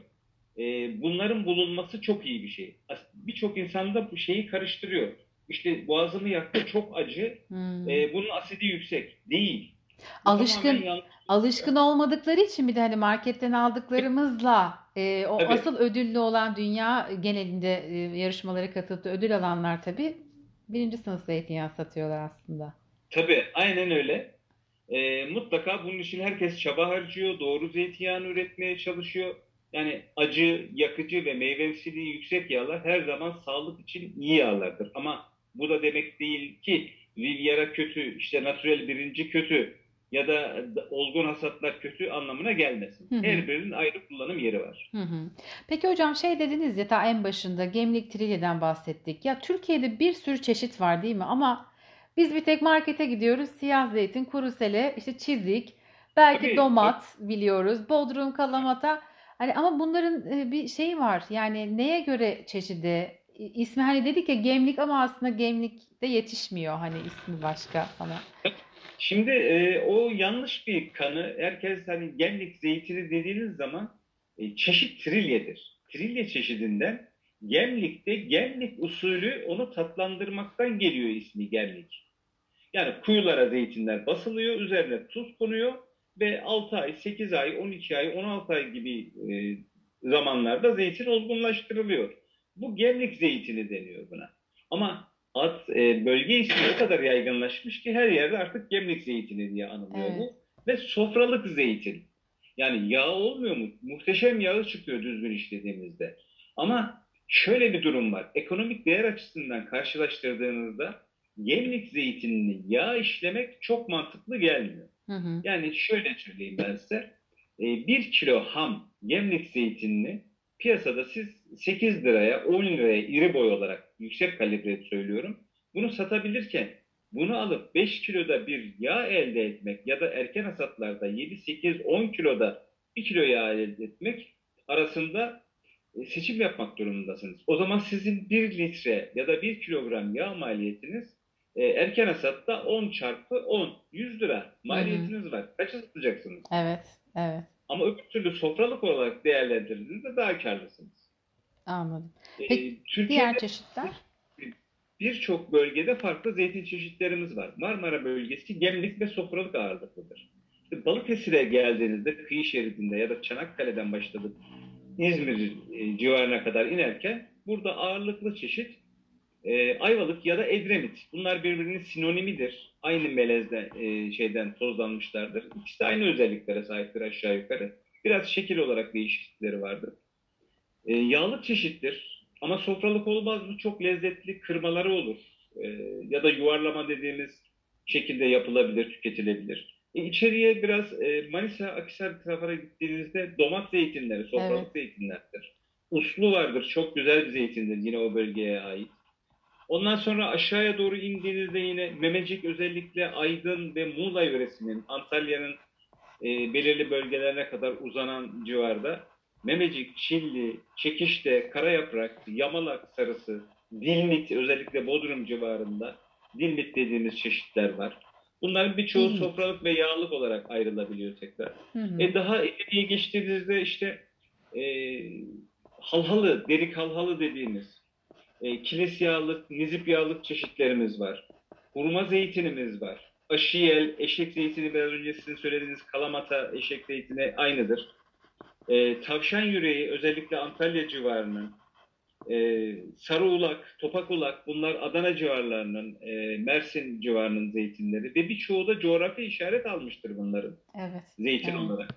Ee, bunların bulunması çok iyi bir şey. Birçok insan da bu şeyi karıştırıyor. İşte boğazımı yaktı çok acı, Hmm. ee, bunun asidi yüksek. Değil. Alışkın alışkın olmadıkları için bir de hani marketten aldıklarımızla e, o Tabii. asıl ödüllü olan dünya genelinde e, yarışmalara katılıp da ödül alanlar tabii birinci sınıf zeytinyağı satıyorlar aslında. Tabii, aynen öyle. Ee, mutlaka bunun için herkes çaba harcıyor, doğru zeytinyağını üretmeye çalışıyor. Yani acı, yakıcı ve meyvemsiliği yüksek yağlar her zaman sağlık için iyi yağlardır. Ama bu da demek değil ki Riviera kötü, işte natürel birinci kötü ya da olgun hasatlar kötü anlamına gelmesin. Hı hı. Her birinin ayrı kullanım yeri var. Hı hı. Peki hocam şey dediniz ya ta en başında gemlik trilyeden bahsettik. Ya Türkiye'de bir sürü çeşit var değil mi? Ama biz bir tek markete gidiyoruz. Siyah zeytin, kuru sele, işte çizik, belki Tabii. domat biliyoruz. Bodrum, kalamata. Hani ama bunların e, bir şeyi var. Yani neye göre çeşidi? İsmi hani dedik ya gemlik ama aslında gemlik de yetişmiyor. Hani ismi başka falan. Şimdi e, o yanlış bir kanı. Herkes hani gemlik zeytini dediğiniz zaman e, çeşit trilyedir. Trilye çeşidinden gemlikte gemlik usulü onu tatlandırmaktan geliyor ismi gemlik. Yani kuyulara zeytinler basılıyor, üzerine tuz konuyor ve 6 ay, 8 ay, 12 ay, 16 ay gibi e, zamanlarda zeytin olgunlaştırılıyor. Bu gemlik zeytini deniyor buna. Ama ad, e, bölge ismi o kadar yaygınlaşmış ki her yerde artık gemlik zeytini diye anılıyor Evet. bu. Ve sofralık zeytin. Yani yağ olmuyor mu? Muhteşem yağı çıkıyor düzgün işlediğimizde. Ama şöyle bir durum var. Ekonomik değer açısından karşılaştırdığınızda gemlik zeytinini yağ işlemek çok mantıklı gelmiyor. Hı hı. Yani şöyle söyleyeyim ben size. E, Bir kilo ham gemlik zeytinini piyasada siz 8 liraya 10 liraya iri boy olarak yüksek kalibre söylüyorum. Bunu satabilirken bunu alıp 5 kiloda bir yağ elde etmek ya da erken hasatlarda 7, 8, 10 kiloda 1 kilo yağ elde etmek arasında e, seçim yapmak durumundasınız. O zaman sizin 1 litre ya da 1 kilogram yağ maliyetiniz e, erken hasatta 10 çarpı 10, 100 lira maliyetiniz var. Kaça satacaksınız? Evet, evet. Ama öbür türlü sofralık olarak değerlendirdiğinizde daha karlısınız. Anladım. E, Peki, Türkiye'de Diğer çeşitler? birçok bölgede farklı zeytin çeşitlerimiz var. Marmara bölgesi gemlik ve sofralık ağırlıklıdır. İşte Balıkesir'e geldiğinizde kıyı şeridinde ya da Çanakkale'den başladık İzmir e, civarına kadar inerken burada ağırlıklı çeşit e, Ayvalık ya da Edremit. Bunlar birbirinin sinonimidir. Aynı melezden e, şeyden tozlanmışlardır. İkisi de aynı özelliklere sahiptir aşağı yukarı. Biraz şekil olarak değişiklikleri vardır. E, yağlı çeşittir. Ama sofralık olmaz mı? Çok lezzetli kırmaları olur. E, ya da yuvarlama dediğimiz şekilde yapılabilir, tüketilebilir. E, içeriye biraz e, Manisa, Akhisar tarafına gittiğinizde domat zeytinleri, sofralık Evet. zeytinlerdir. Uslu vardır. Çok güzel bir zeytindir yine o bölgeye ait. Ondan sonra aşağıya doğru indiğinizde yine Memecik özellikle Aydın ve Muğla yöresinin Antalya'nın e, belirli bölgelerine kadar uzanan civarda memecik, çilli, çekişte, kara yaprak, yamalak sarısı, dilmit özellikle Bodrum civarında dilmit dediğimiz çeşitler var. Bunların birçoğu Dilmit. sofralık ve yağlık olarak ayrılabiliyor tekrar. Hı hı. E daha ileriye geçtiğinizde işte e, halhalı, derik halhalı dediğimiz e, kilis yağlık, nizip yağlık çeşitlerimiz var. Hurma zeytinimiz var. Aşiyel, eşek zeytini biraz önce sizin söylediğiniz kalamata, eşek zeytini aynıdır. E, tavşan yüreği özellikle Antalya civarının, e, Sarıulak, Topakulak bunlar Adana civarlarının, e, Mersin civarının zeytinleri ve birçoğu da coğrafi işaret almıştır bunların Evet. zeytin Evet. olarak.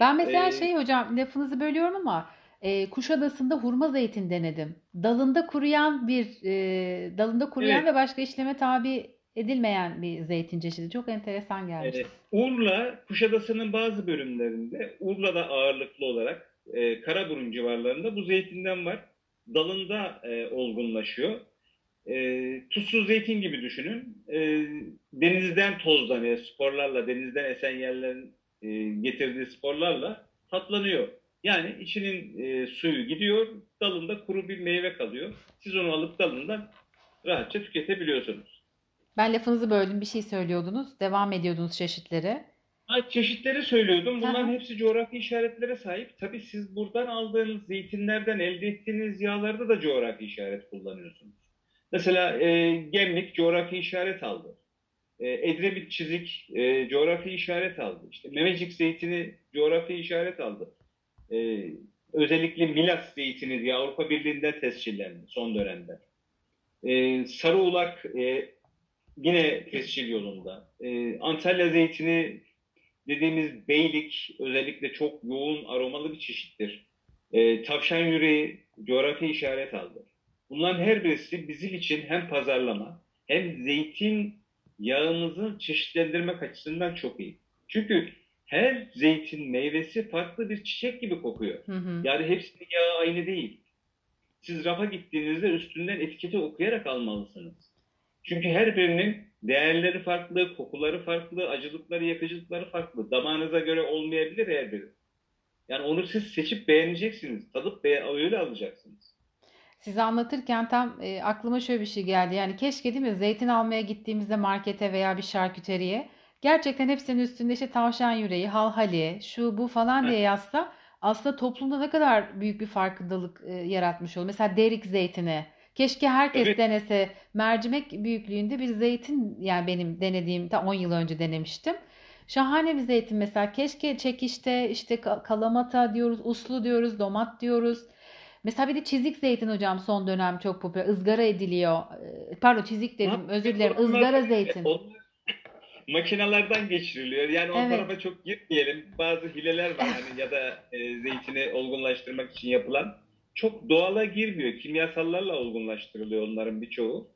Ben mesela Ee, şey hocam lafınızı bölüyorum ama e, Kuşadası'nda hurma zeytin denedim. Dalında kuruyan bir e, dalında kuruyan Evet. ve başka işleme tabi edilmeyen bir zeytin çeşidi. Çok enteresan gelmişti. Ee, Urla, Kuşadası'nın bazı bölümlerinde, Urla'da ağırlıklı olarak e, Karaburun civarlarında bu zeytinden var. Dalında e, olgunlaşıyor. E, tuzsuz zeytin gibi düşünün. E, denizden tozlanıyor sporlarla, denizden esen yerlerin e, getirdiği sporlarla tatlanıyor. Yani içinin e, suyu gidiyor, dalında kuru bir meyve kalıyor. Siz onu alıp dalından rahatça tüketebiliyorsunuz. Ben lafınızı böldüm. Bir şey söylüyordunuz. Devam ediyordunuz çeşitleri. Ha, çeşitleri söylüyordum. Bunların Aha. hepsi coğrafi işaretlere sahip. Tabii siz buradan aldığınız zeytinlerden elde ettiğiniz yağlarda da coğrafi işaret kullanıyorsunuz. Mesela e, Gemlik coğrafi işaret aldı. E, Edremit çizik e, coğrafi işaret aldı. İşte Memecik zeytini coğrafi işaret aldı. E, özellikle Milas zeytini diye Avrupa Birliği'nden tescillendi son dönemde. E, Sarıulak e, yine tescil yolunda. E, Antalya zeytini dediğimiz beylik özellikle çok yoğun aromalı bir çeşittir. E, tavşan yüreği coğrafi işaret aldı. Bunların her birisi bizim için hem pazarlama hem zeytin yağımızı çeşitlendirmek açısından çok iyi. Çünkü her zeytin meyvesi farklı bir çiçek gibi kokuyor. Hı hı. Yani hepsinin yağı aynı değil. Siz rafa gittiğinizde üstünden etiketi okuyarak almalısınız. Çünkü her birinin değerleri farklı, kokuları farklı, acılıkları, yakıcılıkları farklı. Damağınıza göre olmayabilir her biri. Yani onu siz seçip beğeneceksiniz. Tadıp be öyle alacaksınız. Size anlatırken tam e, aklıma şöyle bir şey geldi. Yani keşke değil mi zeytin almaya gittiğimizde markete veya bir şarküteriye gerçekten hepsinin üstünde işte tavşan yüreği, halhali, şu bu falan diye yazsa aslında toplumda ne kadar büyük bir farkındalık e, yaratmış olur. Mesela derik zeytini. Keşke herkes Evet. denese. Mercimek büyüklüğünde bir zeytin yani benim denediğim ta 10 yıl önce denemiştim. Şahane bir zeytin mesela. Keşke çekişte işte ka- kalamata diyoruz, uslu diyoruz, domat diyoruz. Mesela bir de çizik zeytin hocam son dönem çok popüler. Izgara ediliyor. Ee, Pardon çizik dedim. Ha, Özür dilerim. Izgara zeytin. Onlar makinelerden geçiriliyor. Yani o Evet. tarafa çok girmeyelim. Bazı hileler var hani ya da e, zeytini olgunlaştırmak için yapılan. Çok doğala girmiyor. Kimyasallarla olgunlaştırılıyor onların birçoğu.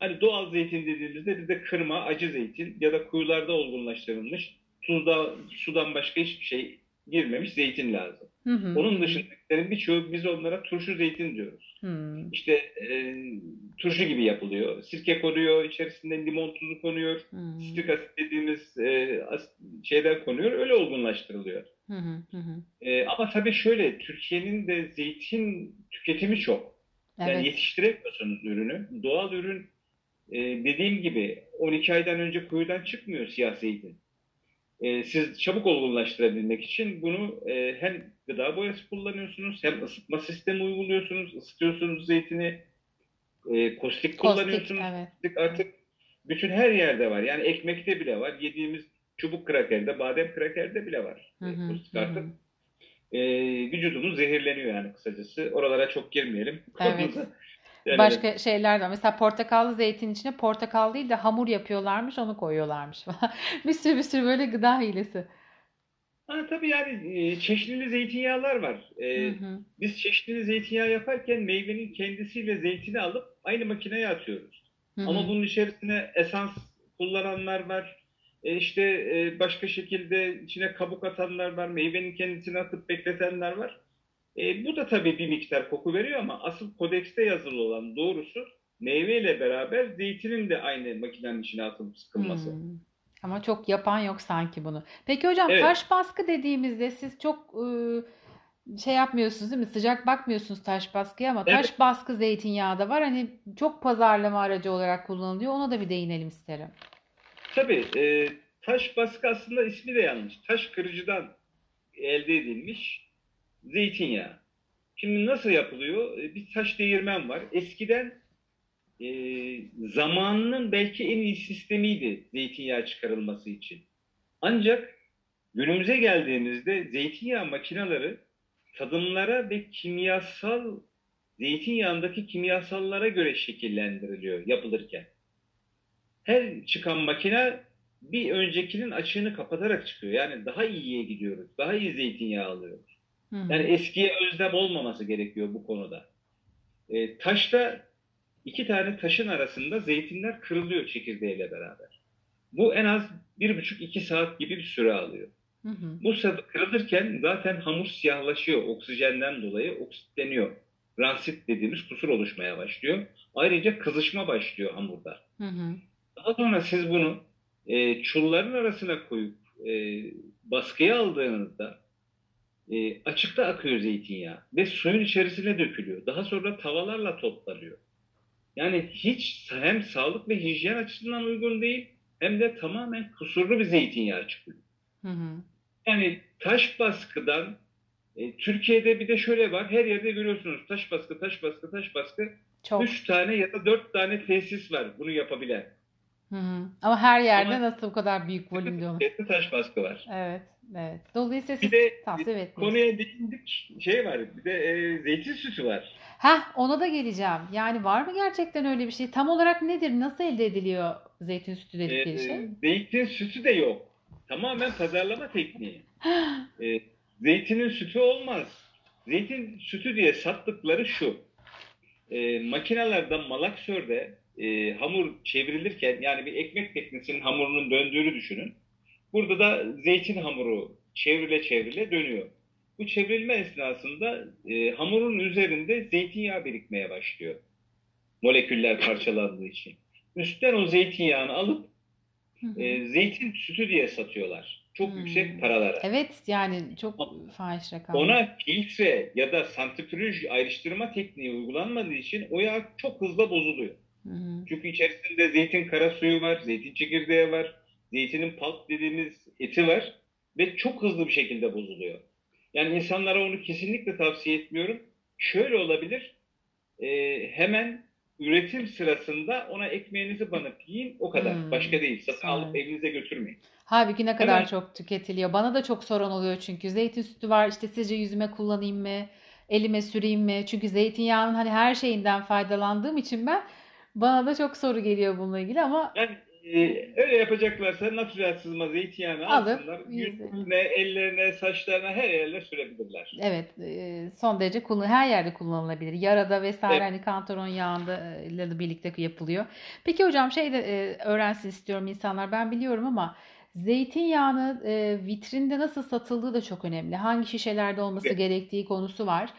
Hani doğal zeytin dediğimizde bizde kırma, acı zeytin ya da kuyularda olgunlaştırılmış tuzda, sudan başka hiçbir şey girmemiş zeytin lazım. Hı hı, Onun dışındakilerin birçoğu biz onlara turşu zeytin diyoruz. Hı. İşte e, turşu gibi yapılıyor. Sirke konuyor, içerisinde limon tuzu konuyor. Hı. Sitrik asit dediğimiz e, as- şeyler konuyor. Öyle olgunlaştırılıyor. Hı hı. E, ama tabii şöyle, Türkiye'nin de zeytin tüketimi çok. Yani Evet. yetiştiremiyorsunuz ürünü. Doğal ürün e, dediğim gibi 12 aydan önce kuyudan çıkmıyor siyah zeytin. E, siz çabuk olgunlaştırabilmek için bunu e, hem gıda boyası kullanıyorsunuz hem ısıtma sistemi uyguluyorsunuz. Isıtıyorsunuz zeytini. E, kostik Kostik, kullanıyorsunuz. evet. Kostik artık bütün her yerde var. Yani ekmekte bile var. Yediğimiz çubuk krakerde, badem krakerde bile var. Hı hı, kostik hı hı. artık. E, vücudumuz zehirleniyor yani kısacası. Oralara çok girmeyelim. Evet. Yani- Başka şeyler de var. Mesela portakallı zeytin içine portakal değil de hamur yapıyorlarmış, onu koyuyorlarmış falan. [laughs] Bir sürü bir sürü böyle gıda hilesi. Ha, tabii yani e, çeşnili zeytinyağlar var. E, Hı hı. biz çeşnili zeytinyağı yaparken meyvenin kendisiyle zeytini alıp aynı makineye atıyoruz. Hı Ama hı. bunun içerisine esans kullananlar var. E, işte e, başka şekilde içine kabuk atanlar var. Meyvenin kendisini atıp bekletenler var. E, bu da tabii bir miktar koku veriyor ama asıl kodekste yazılı olan doğrusu meyveyle beraber zeytinin de aynı makinenin içine atılıp sıkılması. Hmm. Ama çok yapan yok sanki bunu. Peki hocam Evet. taş baskı dediğimizde siz çok e, şey yapmıyorsunuz değil mi? Sıcak bakmıyorsunuz taş baskıya ama Evet, taş baskı zeytinyağı da var. Hani çok pazarlama aracı olarak kullanılıyor. Ona da bir değinelim isterim. tabii e, taş baskı aslında ismi de yanlış. Taş kırıcıdan elde edilmiş zeytinyağı. Şimdi nasıl yapılıyor? E, Bir taş değirmen var. Eskiden e, zamanının belki en iyi sistemiydi zeytinyağı çıkarılması için. Ancak günümüze geldiğimizde zeytinyağı makineleri tadımlara ve kimyasal zeytinyağındaki kimyasallara göre şekillendiriliyor yapılırken. Her çıkan makine bir öncekinin açığını kapatarak çıkıyor. Yani daha iyiye gidiyoruz. Daha iyi zeytinyağı alıyoruz. Hı. Yani eskiye özlem olmaması gerekiyor bu konuda. E, taşta iki tane taşın arasında zeytinler kırılıyor çekirdeğiyle beraber. Bu en az bir buçuk iki saat gibi bir süre alıyor. Hı hı. Bu kırılırken zaten hamur siyahlaşıyor. Oksijenden dolayı oksitleniyor. Ransit dediğimiz kusur oluşmaya başlıyor. Ayrıca kızışma başlıyor hamurda. Hı hı. Daha sonra siz bunu e, çulların arasına koyup e, baskıya aldığınızda e, açıkta akıyor zeytinyağı ve suyun içerisine dökülüyor. Daha sonra tavalarla toplanıyor. Yani hiç hem sağlık ve hijyen açısından uygun değil hem de tamamen kusurlu bir zeytinyağı çıkıyor. Hı hı. Yani taş baskıdan e, Türkiye'de bir de şöyle var. Her yerde görüyorsunuz taş baskı, taş baskı, taş baskı. Çok. Üç tane ya da dört tane tesis var bunu yapabilen. Hı hı. Ama her yerde Ama nasıl bu kadar büyük volümde olur? Taş baskı var. Evet, evet. Dolayısıyla Bir siz de tasvip etmiyorsunuz. konuya değindik şey var. Bir de e, zeytin sütü var. Heh, ona da geleceğim. Yani var mı gerçekten öyle bir şey? Tam olarak nedir? Nasıl elde ediliyor zeytin sütü dedikleri şey? zeytin sütü de yok. Tamamen pazarlama tekniği. [gasps] E, zeytinin sütü olmaz. Zeytin sütü diye sattıkları şu. E, makinelerden malaksörde e, hamur çevrilirken yani bir ekmek teknesinin hamurunun döndüğünü düşünün. Burada da zeytin hamuru çevrile çevrile dönüyor. Bu çevrilme esnasında e, hamurun üzerinde zeytinyağı birikmeye başlıyor. Moleküller parçalandığı için. Üstten o zeytinyağını alıp Hı hı. e, zeytin sütü diye satıyorlar. Çok Hmm. yüksek paralara. Evet, yani çok fahiş rakamlar. Ona filtre ya da santrifüj ayrıştırma tekniği uygulanmadığı için o yağ çok hızlı bozuluyor. Hı. Çünkü içerisinde zeytin kara suyu var, zeytin çekirdeği var, zeytinin pulp dediğimiz eti var ve çok hızlı bir şekilde bozuluyor. Yani insanlara onu kesinlikle tavsiye etmiyorum. Şöyle olabilir, e, hemen üretim sırasında ona ekmeğinizi banıp yiyin o kadar. Hmm. Başka değil. Satın alıp Evet. evinize götürmeyin. Halbuki ne kadar Hemen çok tüketiliyor. Bana da çok soran oluyor çünkü. Zeytin sütü var işte sizce yüzüme kullanayım mı? Elime süreyim mi? Çünkü zeytinyağının hani her şeyinden faydalandığım için ben bana da çok soru geliyor bununla ilgili ama Yani e, öyle yapacaklarsa natürel sızma zeytinyağını alıp alsınlar. yüzü. Yüzüne, ellerine, saçlarına her yerine sürebilirler. Evet, e, son derece kullan her yerde kullanılabilir. Yarada vesaire Evet. hani kantaron yağında e, ile de birlikte yapılıyor. Peki hocam şey de e, öğrensin istiyorum insanlar. Ben biliyorum ama zeytinyağını e, vitrinde nasıl satıldığı da çok önemli. Hangi şişelerde olması gerektiği konusu var.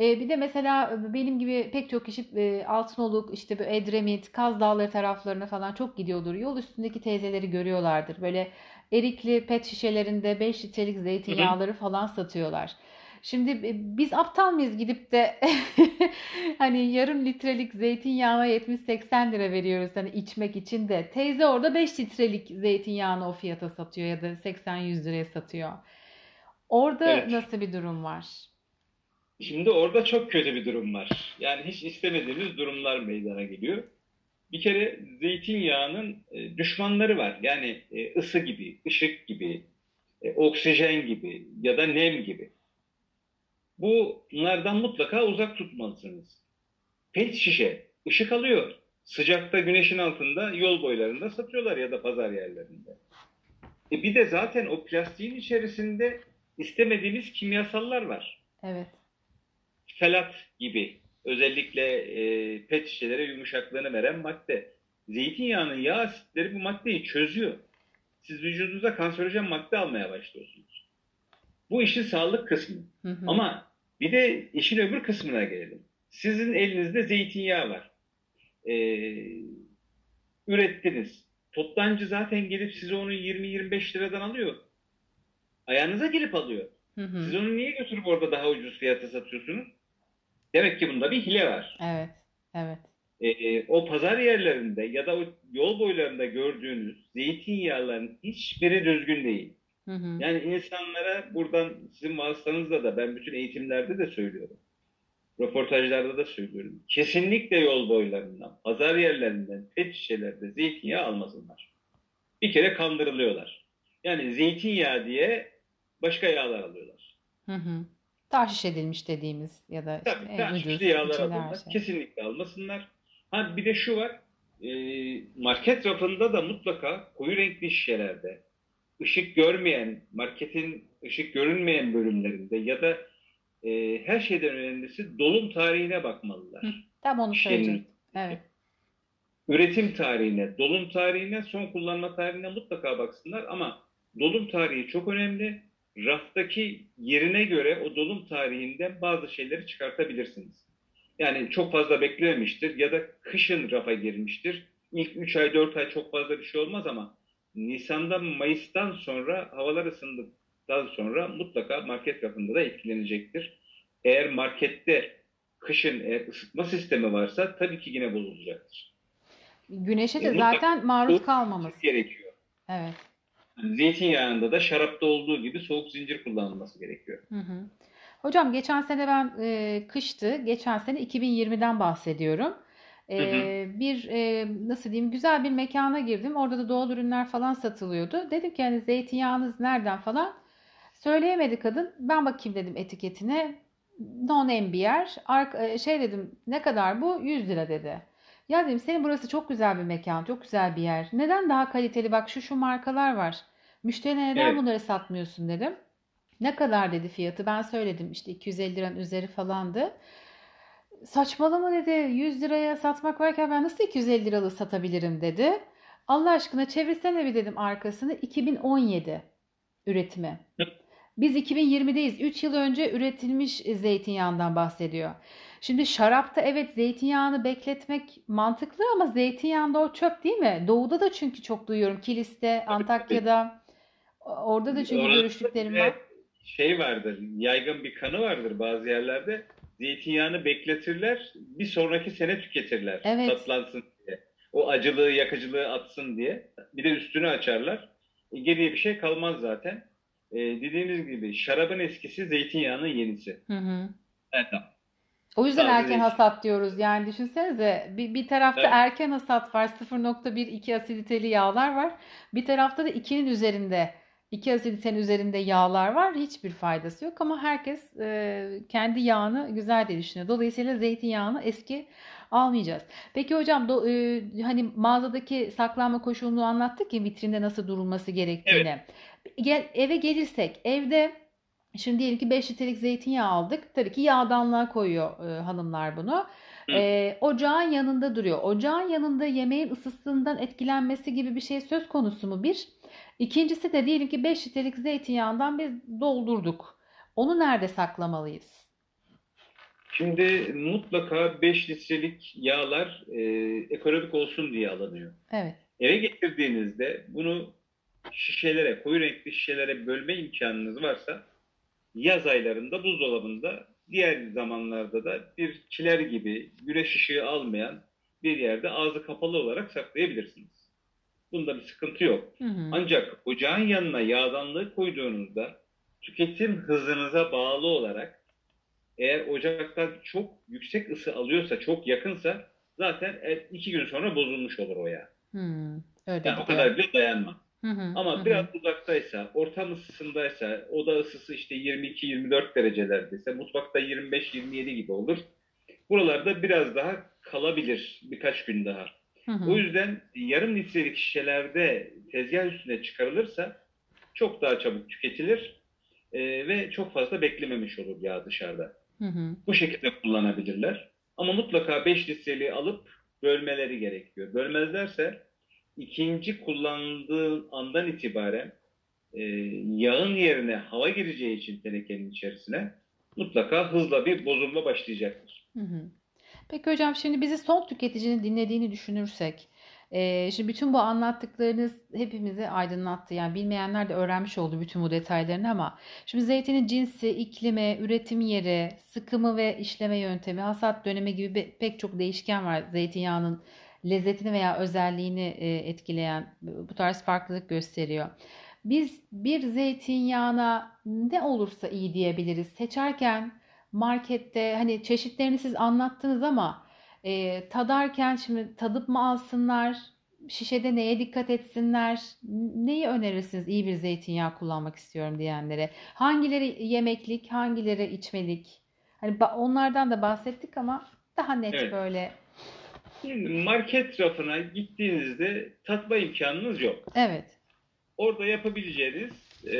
E, bir de mesela benim gibi pek çok kişi e, Altınoluk, işte bu Edremit, Kaz Dağları taraflarına falan çok gidiyordur. Yol üstündeki teyzeleri görüyorlardır. Böyle erikli pet şişelerinde 5 litrelik zeytinyağları falan satıyorlar. Şimdi e, biz aptal mıyız gidip de [laughs] hani yarım litrelik zeytinyağına 70-80 lira veriyoruz hani içmek için de. Teyze orada 5 litrelik zeytinyağını o fiyata satıyor ya da 80-100 liraya satıyor. Orada Evet. nasıl bir durum var? Şimdi orada çok kötü bir durum var. Yani hiç istemediğimiz durumlar meydana geliyor. Bir kere zeytinyağının e, düşmanları var. Yani e, ısı gibi, ışık gibi, e, oksijen gibi ya da nem gibi. Bunlardan mutlaka uzak tutmalısınız. Pet şişe ışık alıyor. Sıcakta güneşin altında yol boylarında satıyorlar ya da pazar yerlerinde. E bir de zaten o plastiğin içerisinde istemediğimiz kimyasallar var. Evet. Felat gibi özellikle e, pet şişelere yumuşaklığını veren madde. Zeytinyağının yağ asitleri bu maddeyi çözüyor. Siz vücudunuza kanserojen madde almaya başlıyorsunuz. Bu işin sağlık kısmı. Hı hı. Ama bir de işin öbür kısmına gelelim. Sizin elinizde zeytinyağı var. Ee, ürettiniz. Toptancı zaten gelip size onu 20-25 liradan alıyor. Ayağınıza gelip alıyor. Hı hı. Siz onu niye götürüp orada daha ucuz fiyata satıyorsunuz? Demek ki bunda bir hile var. Evet. Evet. E, o pazar yerlerinde ya da o yol boylarında gördüğünüz zeytinyağların hiçbiri düzgün değil. Hı hı. Yani insanlara buradan sizin vasıtanızla da ben bütün eğitimlerde de söylüyorum. Röportajlarda da söylüyorum. Kesinlikle yol boylarından, pazar yerlerinden, pet şişelerde zeytinyağı almasınlar. Bir kere kandırılıyorlar. Yani zeytinyağı diye başka yağlar alıyorlar. Hı hı. Tahşiş edilmiş dediğimiz ya da Tabii en ucuz yağlar şey. Kesinlikle almasınlar. Ha bir de şu var. e, market rafında da mutlaka koyu renkli şişelerde ışık görmeyen, marketin ışık görünmeyen bölümlerinde ya da e, her şeyden önemlisi dolum tarihine bakmalılar. Hı. Tam onu söyleyecektim. Evet. üretim tarihine, dolum tarihine, son kullanma tarihine mutlaka baksınlar ama dolum tarihi çok önemli. Raftaki yerine göre o dolum tarihinden bazı şeyleri çıkartabilirsiniz. Yani çok fazla beklememiştir ya da kışın rafa girmiştir. İlk 3 ay 4 ay çok fazla bir şey olmaz ama Nisan'dan Mayıs'tan sonra havalar ısındıktan sonra mutlaka market rafında da etkilenecektir. Eğer markette kışın eğer ısıtma sistemi varsa tabii ki yine bozulacaktır. Güneşe de E, mutlaka zaten maruz kalmamız. gerekiyor. Evet. Zeytinyağında da şarapta olduğu gibi soğuk zincir kullanılması gerekiyor. Hı hı. Hocam geçen sene ben e, kıştı. Geçen sene 2020'den bahsediyorum. E, Hı hı. bir e, nasıl diyeyim güzel bir mekana girdim. Orada da doğal ürünler falan satılıyordu. Dedim ki hani zeytinyağınız nereden falan. Söyleyemedi kadın. Ben bakayım dedim etiketine. Non-name bir yer. Şey dedim ne kadar bu? 100 lira dedi. Ya dedim senin burası çok güzel bir mekan, çok güzel bir yer. Neden daha kaliteli bak şu şu markalar var. Müşterine neden Evet. bunları satmıyorsun dedim. Ne kadar dedi fiyatı? Ben söyledim işte 250 liranın üzeri falandı. Saçmalama dedi 100 liraya satmak varken ben nasıl 250 liralık satabilirim dedi. Allah aşkına çevirsene bir dedim arkasını 2017 üretimi. Biz 2020'deyiz. 3 yıl önce üretilmiş zeytinyağından bahsediyor. Şimdi şarapta evet zeytinyağını bekletmek mantıklı ama zeytinyağında o çöp değil mi? Doğuda da çünkü çok duyuyorum. Kilis'te, Antakya'da. Orada da çünkü Orada görüştüklerim var. Şey vardır, yaygın bir kanı vardır bazı yerlerde. Zeytinyağını bekletirler, bir sonraki sene tüketirler. Evet. Tatlansın diye. O acılığı, yakıcılığı atsın diye. Bir de üstünü açarlar. E, geriye bir şey kalmaz zaten. E, dediğimiz gibi şarabın eskisi, zeytinyağının yenisi. Hı hı. Evet. O yüzden Taze erken hasat diyoruz. Yani düşünsenize bir, bir tarafta Evet. erken hasat var. 0.1-2 asiditeli yağlar var. Bir tarafta da 2'nin üzerinde 2 asiditenin üzerinde yağlar var. Hiçbir faydası yok ama herkes e, kendi yağını güzel diye düşünüyor. Dolayısıyla zeytinyağını eski almayacağız. Peki hocam do- e, hani mağazadaki saklanma koşulunu anlattık ya vitrinde nasıl durulması gerektiğini. Gel, eve gelirsek evde Şimdi diyelim ki 5 litrelik zeytinyağı aldık. Tabii ki yağdanlığa koyuyor e, hanımlar bunu. Hı. E, ocağın yanında duruyor. Ocağın yanında yemeğin ısısından etkilenmesi gibi bir şey söz konusu mu bir? İkincisi de diyelim ki 5 litrelik zeytinyağından biz doldurduk. Onu nerede saklamalıyız? Şimdi mutlaka 5 litrelik yağlar e, ekonomik olsun diye alınıyor. Evet. Eve getirdiğinizde bunu şişelere, koyu renkli şişelere bölme imkanınız varsa yaz aylarında buzdolabında diğer zamanlarda da bir kiler gibi güneş ışığı almayan bir yerde ağzı kapalı olarak saklayabilirsiniz. Bunda bir sıkıntı yok. Hı hı. Ancak ocağın yanına yağdanlığı koyduğunuzda tüketim hızınıza bağlı olarak eğer ocaktan çok yüksek ısı alıyorsa, çok yakınsa zaten e, iki gün sonra bozulmuş olur o yağ. Hı, öyle Yani o kadar bile dayanmaz. Hı hı, Ama hı. biraz uzaktaysa, ortam ısısındaysa, oda ısısı işte 22-24 derecelerdeyse, mutfakta 25-27 gibi olur. Buralarda biraz daha kalabilir birkaç gün daha. Hı hı. O yüzden yarım litrelik şişelerde tezgah üstüne çıkarılırsa çok daha çabuk tüketilir e, ve çok fazla beklememiş olur yağ dışarıda. Hı hı. Bu şekilde kullanabilirler. Ama mutlaka 5 litreliği alıp bölmeleri gerekiyor. Bölmezlerse ikinci kullandığı andan itibaren e, yağın yerine hava gireceği için tenekenin içerisine mutlaka hızla bir bozulma başlayacaktır. Hı hı. Peki hocam şimdi bizi son tüketicinin dinlediğini düşünürsek Ee, şimdi bütün bu anlattıklarınız hepimizi aydınlattı. Yani bilmeyenler de öğrenmiş oldu bütün bu detaylarını ama şimdi zeytinin cinsi, iklimi, üretim yeri, sıkımı ve işleme yöntemi, hasat dönemi gibi pek çok değişken var zeytinyağının lezzetini veya özelliğini e, etkileyen bu tarz farklılık gösteriyor. Biz bir zeytinyağına ne olursa iyi diyebiliriz. Seçerken markette hani çeşitlerini siz anlattınız ama e, tadarken şimdi tadıp mı alsınlar? Şişede neye dikkat etsinler? Neyi önerirsiniz iyi bir zeytinyağı kullanmak istiyorum diyenlere? Hangileri yemeklik, hangileri içmelik? Hani onlardan da bahsettik ama daha net Evet. böyle. Şimdi market rafına gittiğinizde tatma imkanınız yok. Evet. Orada yapabileceğiniz e,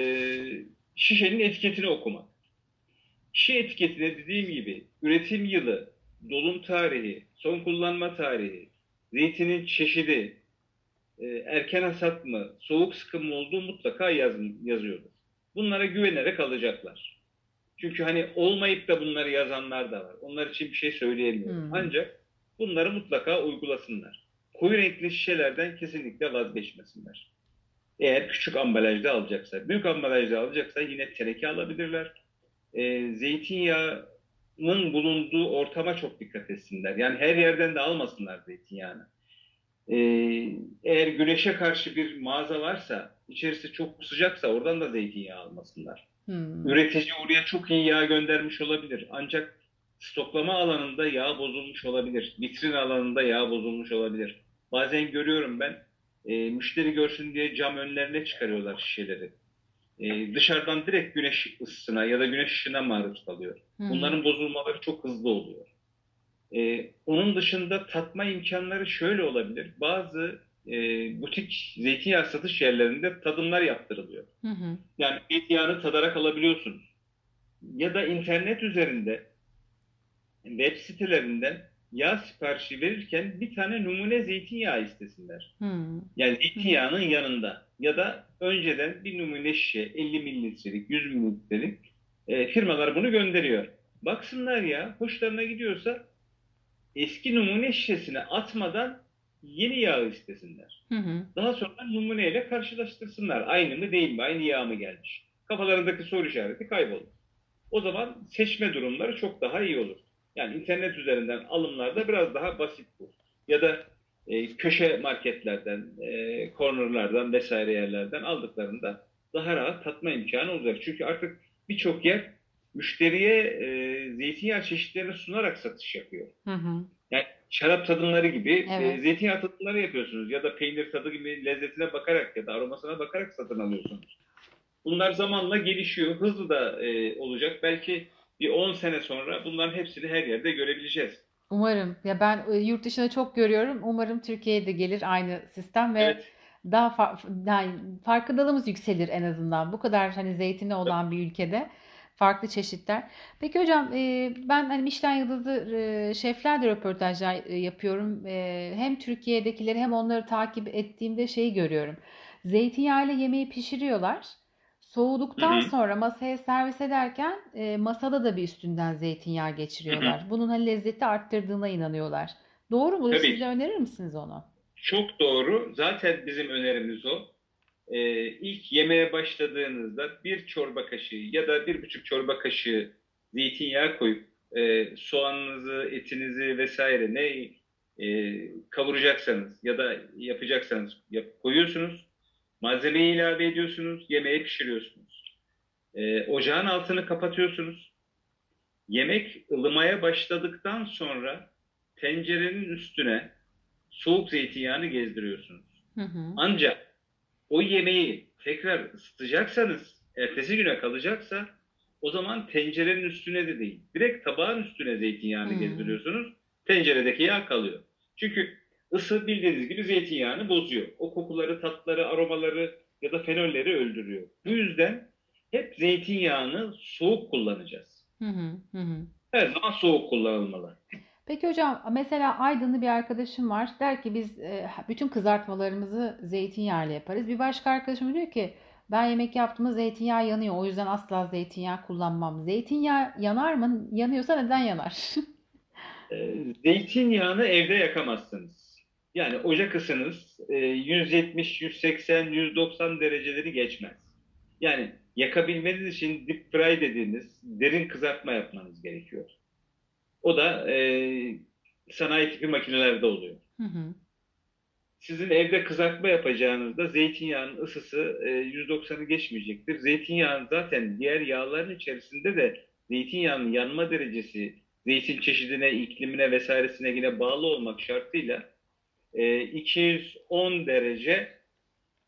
şişenin etiketini okumak. Şişe etiketine dediğim gibi üretim yılı, dolum tarihi, son kullanma tarihi, zeytinin çeşidi, e, erken hasat mı, soğuk sıkım mı olduğu mutlaka yaz, yazıyordur. Bunlara güvenerek alacaklar. Çünkü hani olmayıp da bunları yazanlar da var. Onlar için bir şey söyleyemiyorum. Hmm. Ancak bunları mutlaka uygulasınlar. Koyu renkli şişelerden kesinlikle vazgeçmesinler. Eğer küçük ambalajda alacaksa, büyük ambalajda alacaksa yine teneke alabilirler. E, zeytinyağının bulunduğu ortama çok dikkat etsinler. Yani her yerden de almasınlar zeytinyağını. E, eğer güneşe karşı bir mağaza varsa, içerisi çok sıcaksa oradan da zeytinyağı almasınlar. Hmm. Üretici oraya çok iyi yağ göndermiş olabilir. Ancak stoklama alanında yağ bozulmuş olabilir. Vitrin alanında yağ bozulmuş olabilir. Bazen görüyorum ben e, müşteri görsün diye cam önlerine çıkarıyorlar şişeleri. E, dışarıdan direkt güneş ısısına ya da güneş ışığına maruz kalıyor. Hı hı. Bunların bozulmaları çok hızlı oluyor. E, onun dışında tatma imkanları şöyle olabilir. Bazı e, butik zeytinyağı satış yerlerinde tadımlar yaptırılıyor. Hı hı. Yani zeytinyağını tadarak alabiliyorsunuz. Ya da internet üzerinde web sitelerinden yağ siparişi verirken bir tane numune zeytinyağı istesinler. Hmm. Yani zeytinyağının yanında ya da önceden bir numune şişe 50 mililitrelik, 100 mililitrelik e, firmalar bunu gönderiyor. Baksınlar ya hoşlarına gidiyorsa eski numune şişesine atmadan yeni yağı istesinler. Hı hı. Daha sonra numuneyle karşılaştırsınlar. Aynı mı değil mi? Aynı yağ mı gelmiş? Kafalarındaki soru işareti kaybolur. O zaman seçme durumları çok daha iyi olur. Yani internet üzerinden alımlarda biraz daha basit bu. Ya da e, köşe marketlerden, e, cornerlardan vesaire yerlerden aldıklarında daha rahat tatma imkanı olacak. Çünkü artık birçok yer müşteriye e, zeytinyağı çeşitlerini sunarak satış yapıyor. Hı hı. Yani şarap tadımları gibi Evet. e, zeytinyağı tadımları yapıyorsunuz ya da peynir tadı gibi lezzetine bakarak ya da aromasına bakarak satın alıyorsunuz. Bunlar zamanla gelişiyor. Hızlı da e, olacak. Belki bir 10 sene sonra bunların hepsini her yerde görebileceğiz. Umarım. Ya ben e, yurt dışında çok görüyorum. Umarım Türkiye'ye de gelir aynı sistem ve Evet. daha fa- yani farkındalığımız yükselir en azından. Bu kadar hani zeytini olan bir ülkede farklı çeşitler. Peki hocam e, ben hani Michelin yıldızı e, şeflerle röportajlar e, yapıyorum. E, Hem Türkiye'dekileri hem onları takip ettiğimde şeyi görüyorum. Zeytinyağıyla yemeği pişiriyorlar. Soğuduktan Hı hı. sonra masaya servis ederken e, masada da bir üstünden zeytinyağı geçiriyorlar. Bunun hani lezzeti arttırdığına inanıyorlar. Doğru mu? Tabii. Siz de önerir misiniz onu? Çok doğru. Zaten bizim önerimiz o. Ee, ilk yemeğe başladığınızda bir çorba kaşığı ya da bir buçuk çorba kaşığı zeytinyağı koyup e, soğanınızı, etinizi vesaire ne e, kavuracaksanız ya da yapacaksanız yap, koyuyorsunuz. Malzemeyi ilave ediyorsunuz, yemeği pişiriyorsunuz. E, ocağın altını kapatıyorsunuz. Yemek ılımaya başladıktan sonra tencerenin üstüne soğuk zeytinyağını gezdiriyorsunuz. Hı hı. Ancak o yemeği tekrar ısıtacaksanız, ertesi güne kalacaksa o zaman tencerenin üstüne de değil, direkt tabağın üstüne zeytinyağını Hmm. gezdiriyorsunuz. Tenceredeki yağ kalıyor. Çünkü ısı bildiğiniz gibi zeytinyağını bozuyor. O kokuları, tatları, aromaları ya da fenolleri öldürüyor. Bu yüzden hep zeytinyağını soğuk kullanacağız. Hı hı. Hı. Her zaman soğuk kullanılmalı. Peki hocam mesela Aydınlı bir arkadaşım var. Der ki biz e, bütün kızartmalarımızı zeytinyağıyla yaparız. Bir başka arkadaşım diyor ki ben yemek yaptığımda zeytinyağı yanıyor. O yüzden asla zeytinyağı kullanmam. Zeytinyağı yanar mı? Yanıyorsa neden yanar? Ee, [laughs] Zeytinyağını evde yakamazsınız. Yani ocak ısınız e, 170, 180, 190 dereceleri geçmez. Yani yakabilmeniz için deep fry dediğimiz derin kızartma yapmanız gerekiyor. O da e, sanayi tipi makinelerde oluyor. Hı hı. Sizin evde kızartma yapacağınızda zeytinyağının ısısı e, 190'ı geçmeyecektir. Zeytinyağının zaten diğer yağların içerisinde de zeytinyağının yanma derecesi zeytin çeşidine, iklimine vesairesine yine bağlı olmak şartıyla e, 210 derece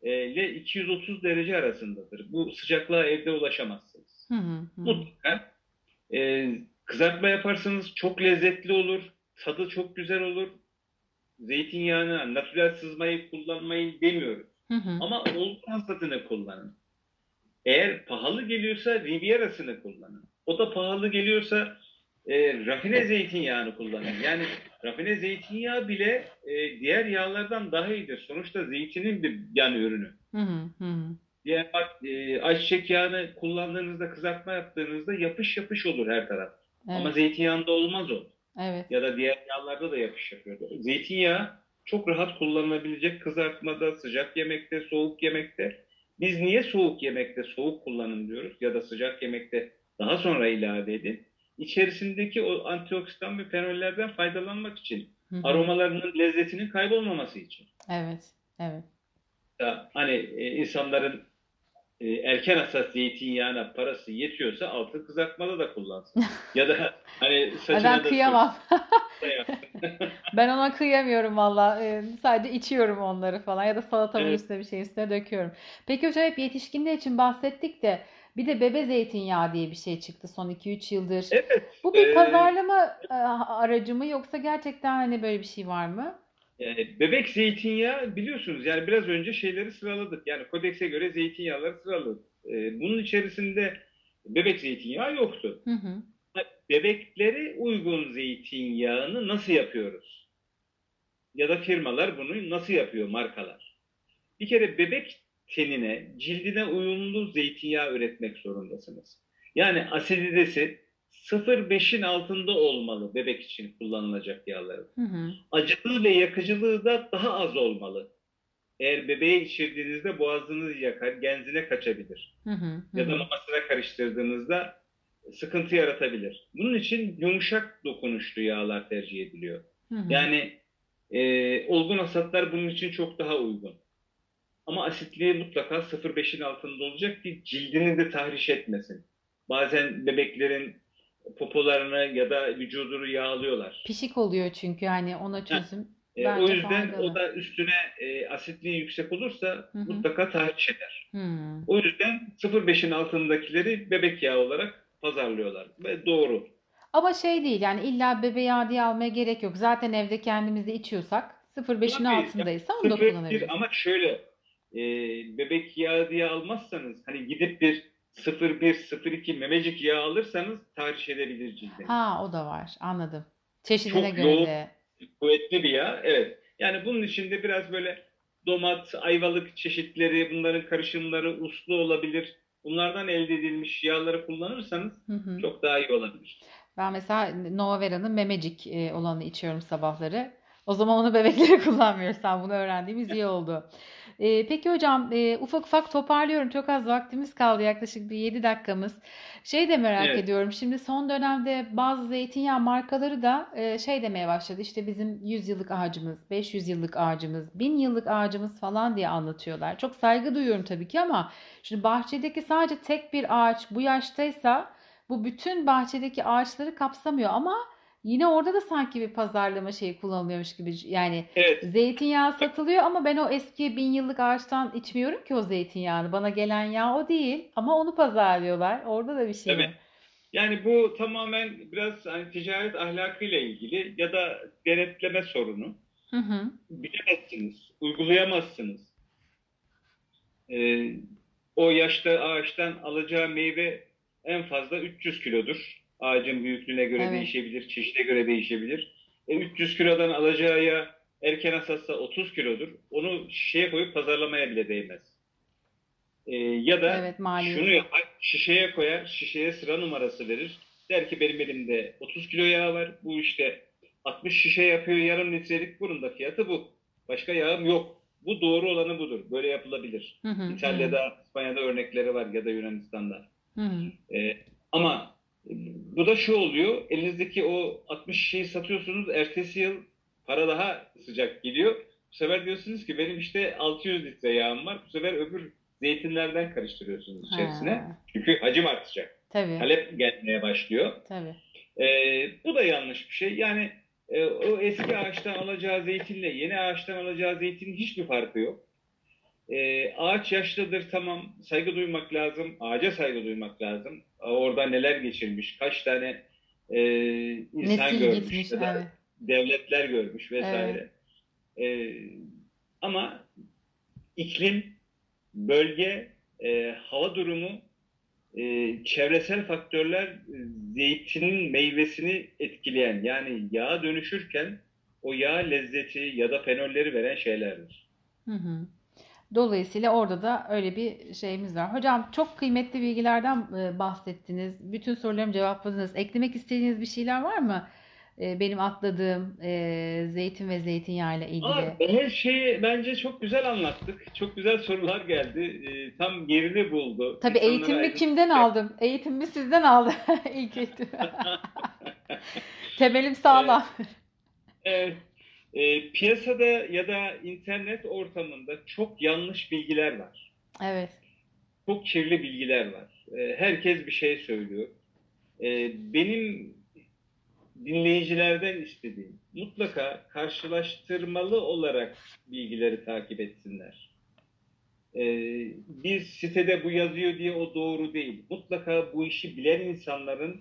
e, ile 230 derece arasındadır. Bu sıcaklığa evde ulaşamazsınız. Hı hı hı. Mutlaka e, kızartma yaparsanız çok lezzetli olur, tadı çok güzel olur. Zeytinyağını, natürel sızmayı kullanmayı demiyoruz. Hı hı. Ama olgun hasatını kullanın. Eğer pahalı geliyorsa Riviera'sını kullanın. O da pahalı geliyorsa e, rafine zeytinyağını kullanın. Yani rafine zeytinyağı bile e, diğer yağlardan daha iyidir. Sonuçta zeytinin bir yan ürünü. Hı hı. Diğer e, ayçiçek yağını kullandığınızda kızartma yaptığınızda yapış yapış olur her taraf. Ama Evet. zeytinyağında olmaz o. Evet. Ya da diğer yağlarda da yapış yapıyordu. Zeytinyağı çok rahat kullanılabilecek kızartmada, sıcak yemekte, soğuk yemekte. Biz niye soğuk yemekte soğuk kullanın diyoruz ya da sıcak yemekte daha sonra ilave edin? İçerisindeki o antioksidan ve fenollerden faydalanmak için. Hı hı. Aromalarının lezzetinin kaybolmaması için. Evet. Evet. Hani e, insanların e, erken hasat zeytinyağına parası yetiyorsa altı kızartmada da kullansın. [laughs] Ya da hani saçına ben da kıyamam. [laughs] [laughs] Ben ona kıyamıyorum valla. Ee, sadece içiyorum onları falan ya da salatamın Evet. üstüne bir şey üstüne döküyorum. Peki hocam hep yetişkinler için bahsettik de bir de bebe zeytinyağı diye bir şey çıktı son 2-3 yıldır. Evet. Bu bir e, pazarlama e, aracı mı yoksa gerçekten hani böyle bir şey var mı? Yani bebek zeytinyağı biliyorsunuz yani biraz önce şeyleri sıraladık. Yani kodekse göre zeytinyağları sıraladık. Ee, bunun içerisinde bebek zeytinyağı yoktu. Hı hı. Bebeklere uygun zeytinyağını nasıl yapıyoruz? Ya da firmalar bunu nasıl yapıyor markalar? Bir kere bebek tenine, cildine uyumlu zeytinyağı üretmek zorundasınız. Yani asiditesi 0.5'in altında olmalı bebek için kullanılacak yağların. Hı hı. acılığı ve yakıcılığı da daha az olmalı. Eğer bebeğe içirdiğinizde boğazınız yakar, genzine kaçabilir. Hı hı. Hı Ya da mamasına karıştırdığınızda sıkıntı yaratabilir. Bunun için yumuşak dokunuşlu yağlar tercih ediliyor. Hı hı. Yani e, olgun hasatlar bunun için çok daha uygun. Ama asitliği mutlaka 0.5'in altında olacak ki cildini de tahriş etmesin. Bazen bebeklerin popolarını ya da vücudunu yağlıyorlar. Pişik oluyor çünkü hani ona çözüm E, bence o yüzden faydalı. o da üstüne e, asitliği yüksek olursa Hı hı. mutlaka tahriş eder. Hı. O yüzden 0.5'in altındakileri bebek yağı olarak pazarlıyorlar. Ve doğru. Ama şey değil yani illa bebe yağı diye almaya gerek yok. Zaten evde kendimiz de içiyorsak 0.5'in Tabii, altındaysa onu da 0.1 kullanabiliriz. ama şöyle e, bebek yağı diye almazsanız hani gidip bir 0.1 0.2 memecik yağı alırsanız tahriş edebilir cildini. Ha o da var anladım. Çeşidine Çok göre yoğun. de. Kuvvetli bir yağ. Evet. Yani bunun içinde biraz böyle domat, ayvalık çeşitleri, bunların karışımları uslu olabilir. Bunlardan elde edilmiş yağları kullanırsanız Hı hı. çok daha iyi olabilir. Ben mesela Nova Vera'nın memecik e, olanı içiyorum sabahları. O zaman onu bebeklere [laughs] kullanmıyoruz. Sen bunu öğrendiğimiz iyi oldu. E, peki hocam e, ufak ufak toparlıyorum. Çok az vaktimiz kaldı. Yaklaşık bir 7 dakikamız. Şey de merak Evet. ediyorum. Şimdi son dönemde bazı zeytinyağı markaları da e, şey demeye başladı. İşte bizim 100 yıllık ağacımız, 500 yıllık ağacımız, 1000 yıllık ağacımız falan diye anlatıyorlar. Çok saygı duyuyorum tabii ki ama şimdi bahçedeki sadece tek bir ağaç bu yaştaysa bu bütün bahçedeki ağaçları kapsamıyor ama yine orada da sanki bir pazarlama şeyi kullanılıyormuş gibi. Yani Evet. zeytinyağı satılıyor ama ben o eski bin yıllık ağaçtan içmiyorum ki o zeytinyağını. Bana gelen yağ o değil ama onu pazarlıyorlar. Orada da bir şey Tabii. var. Yani bu tamamen biraz hani ticaret ahlakıyla ilgili ya da denetleme sorunu. Hı hı. Bilemezsiniz, uygulayamazsınız. Ee, o yaşta ağaçtan alacağı meyve en fazla 300 kilodur. Ağacın büyüklüğüne göre Evet. değişebilir, çeşide göre değişebilir. E, 300 kilodan alacağı ya erken hasatsa 30 kilodur. Onu şişeye koyup pazarlamaya bile değmez. Ee, ya da Evet şunu yapar, şişeye koyar, şişeye sıra numarası verir. Der ki benim elimde 30 kilo yağ var. Bu işte 60 şişe yapıyor yarım litrelik bunun da fiyatı bu. Başka yağım yok. Bu doğru olanı budur. Böyle yapılabilir. Hı hı, İtalya'da, İspanya'da örnekleri var ya da Yunanistan'da. hı hı. Ee, ama bu da şu oluyor. Elinizdeki o 60 şişeyi satıyorsunuz. Ertesi yıl para daha sıcak geliyor. Bu sefer diyorsunuz ki benim işte 600 litre yağım var. Bu sefer öbür zeytinlerden karıştırıyorsunuz içerisine. Ha, Çünkü hacim artacak. tabii, Talep gelmeye başlıyor. tabii. Ee, bu da yanlış bir şey. Yani e, o eski ağaçtan alacağı zeytinle yeni ağaçtan alacağı zeytinin hiçbir farkı yok. Ee, ağaç yaşlıdır tamam saygı duymak lazım. Ağaca saygı duymak lazım. Orada neler geçirmiş, kaç tane e, insan Nesil görmüş gitmiş, ya da evet. devletler görmüş vesaire. Ee, ama iklim, bölge, e, hava durumu, e, çevresel faktörler e, zeytinin meyvesini etkileyen yani yağa dönüşürken o yağ lezzeti ya da fenolleri veren şeylerdir. Hı hı. Dolayısıyla orada da öyle bir şeyimiz var. Hocam çok kıymetli bilgilerden e, bahsettiniz. Bütün sorularımı cevapladınız. Eklemek istediğiniz bir şeyler var mı? E, Benim atladığım e, zeytin ve zeytinyağı ile ilgili. her şeyi bence çok güzel anlattık. Çok güzel sorular geldi. Tam yerini buldu. Tabii İnsanlara eğitimimi aydın- kimden aldım? Eğitimimi sizden aldım. [laughs] İlk eğitim. [laughs] Temelim sağlam. Evet. E, piyasada ya da internet ortamında çok yanlış bilgiler var. Evet. Çok kirli bilgiler var. E, herkes bir şey söylüyor. E, benim dinleyicilerden istediğim mutlaka karşılaştırmalı olarak bilgileri takip etsinler. E, biz sitede bu yazıyor diye o doğru değil. Mutlaka bu işi bilen insanların,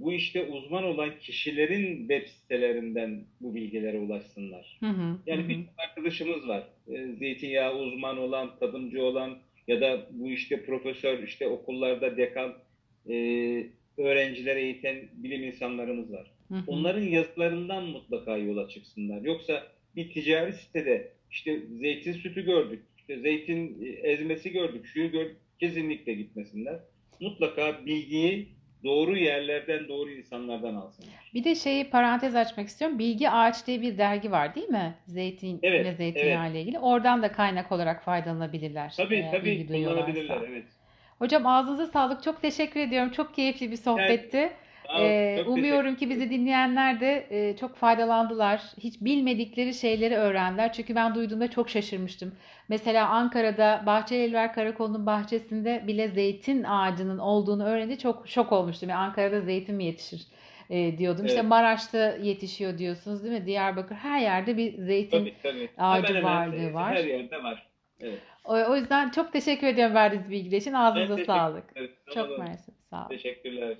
bu işte uzman olan kişilerin web sitelerinden bu bilgilere ulaşsınlar. Hı hı, Yani hı bir arkadaşımız var. E, Zeytinyağı uzman olan, tadımcı olan ya da bu işte profesör, işte okullarda dekan, e, öğrencileri eğiten bilim insanlarımız var. Hı hı. Onların yazılarından mutlaka yola çıksınlar. Yoksa bir ticari sitede işte zeytin sütü gördük, işte zeytin e, ezmesi gördük, şuyu gördük, kesinlikle gitmesinler. Mutlaka bilgiyi doğru yerlerden, doğru insanlardan alsınlar. Bir de şeyi parantez açmak istiyorum. Bilgi Ağaç diye bir dergi var değil mi? Zeytin Evet, ve zeytinyağı ile ilgili. Oradan da kaynak olarak faydalanabilirler. Tabii tabii kullanabilirler. Evet. Hocam ağzınıza sağlık. Çok teşekkür ediyorum. Çok keyifli bir sohbetti. Ol, Ee, umuyorum ki bizi dinleyenler de e, çok faydalandılar. Hiç bilmedikleri şeyleri öğrendiler. Çünkü ben duyduğumda çok şaşırmıştım. Mesela Ankara'da Bahçelievler Karakolu'nun bahçesinde bile zeytin ağacının olduğunu öğrenince çok şok olmuştum. Yani Ankara'da zeytin mi yetişir e, diyordum. İşte Evet. Maraş'ta yetişiyor diyorsunuz değil mi? Diyarbakır her yerde bir zeytin Tabii tabii. ağacı Hemen varlığı var. Her yerde var. Evet. O, o yüzden çok teşekkür ediyorum verdiğiniz bilgiler için. Ağzınıza sağlık. Çok mersi. Sağ olun. Teşekkürler.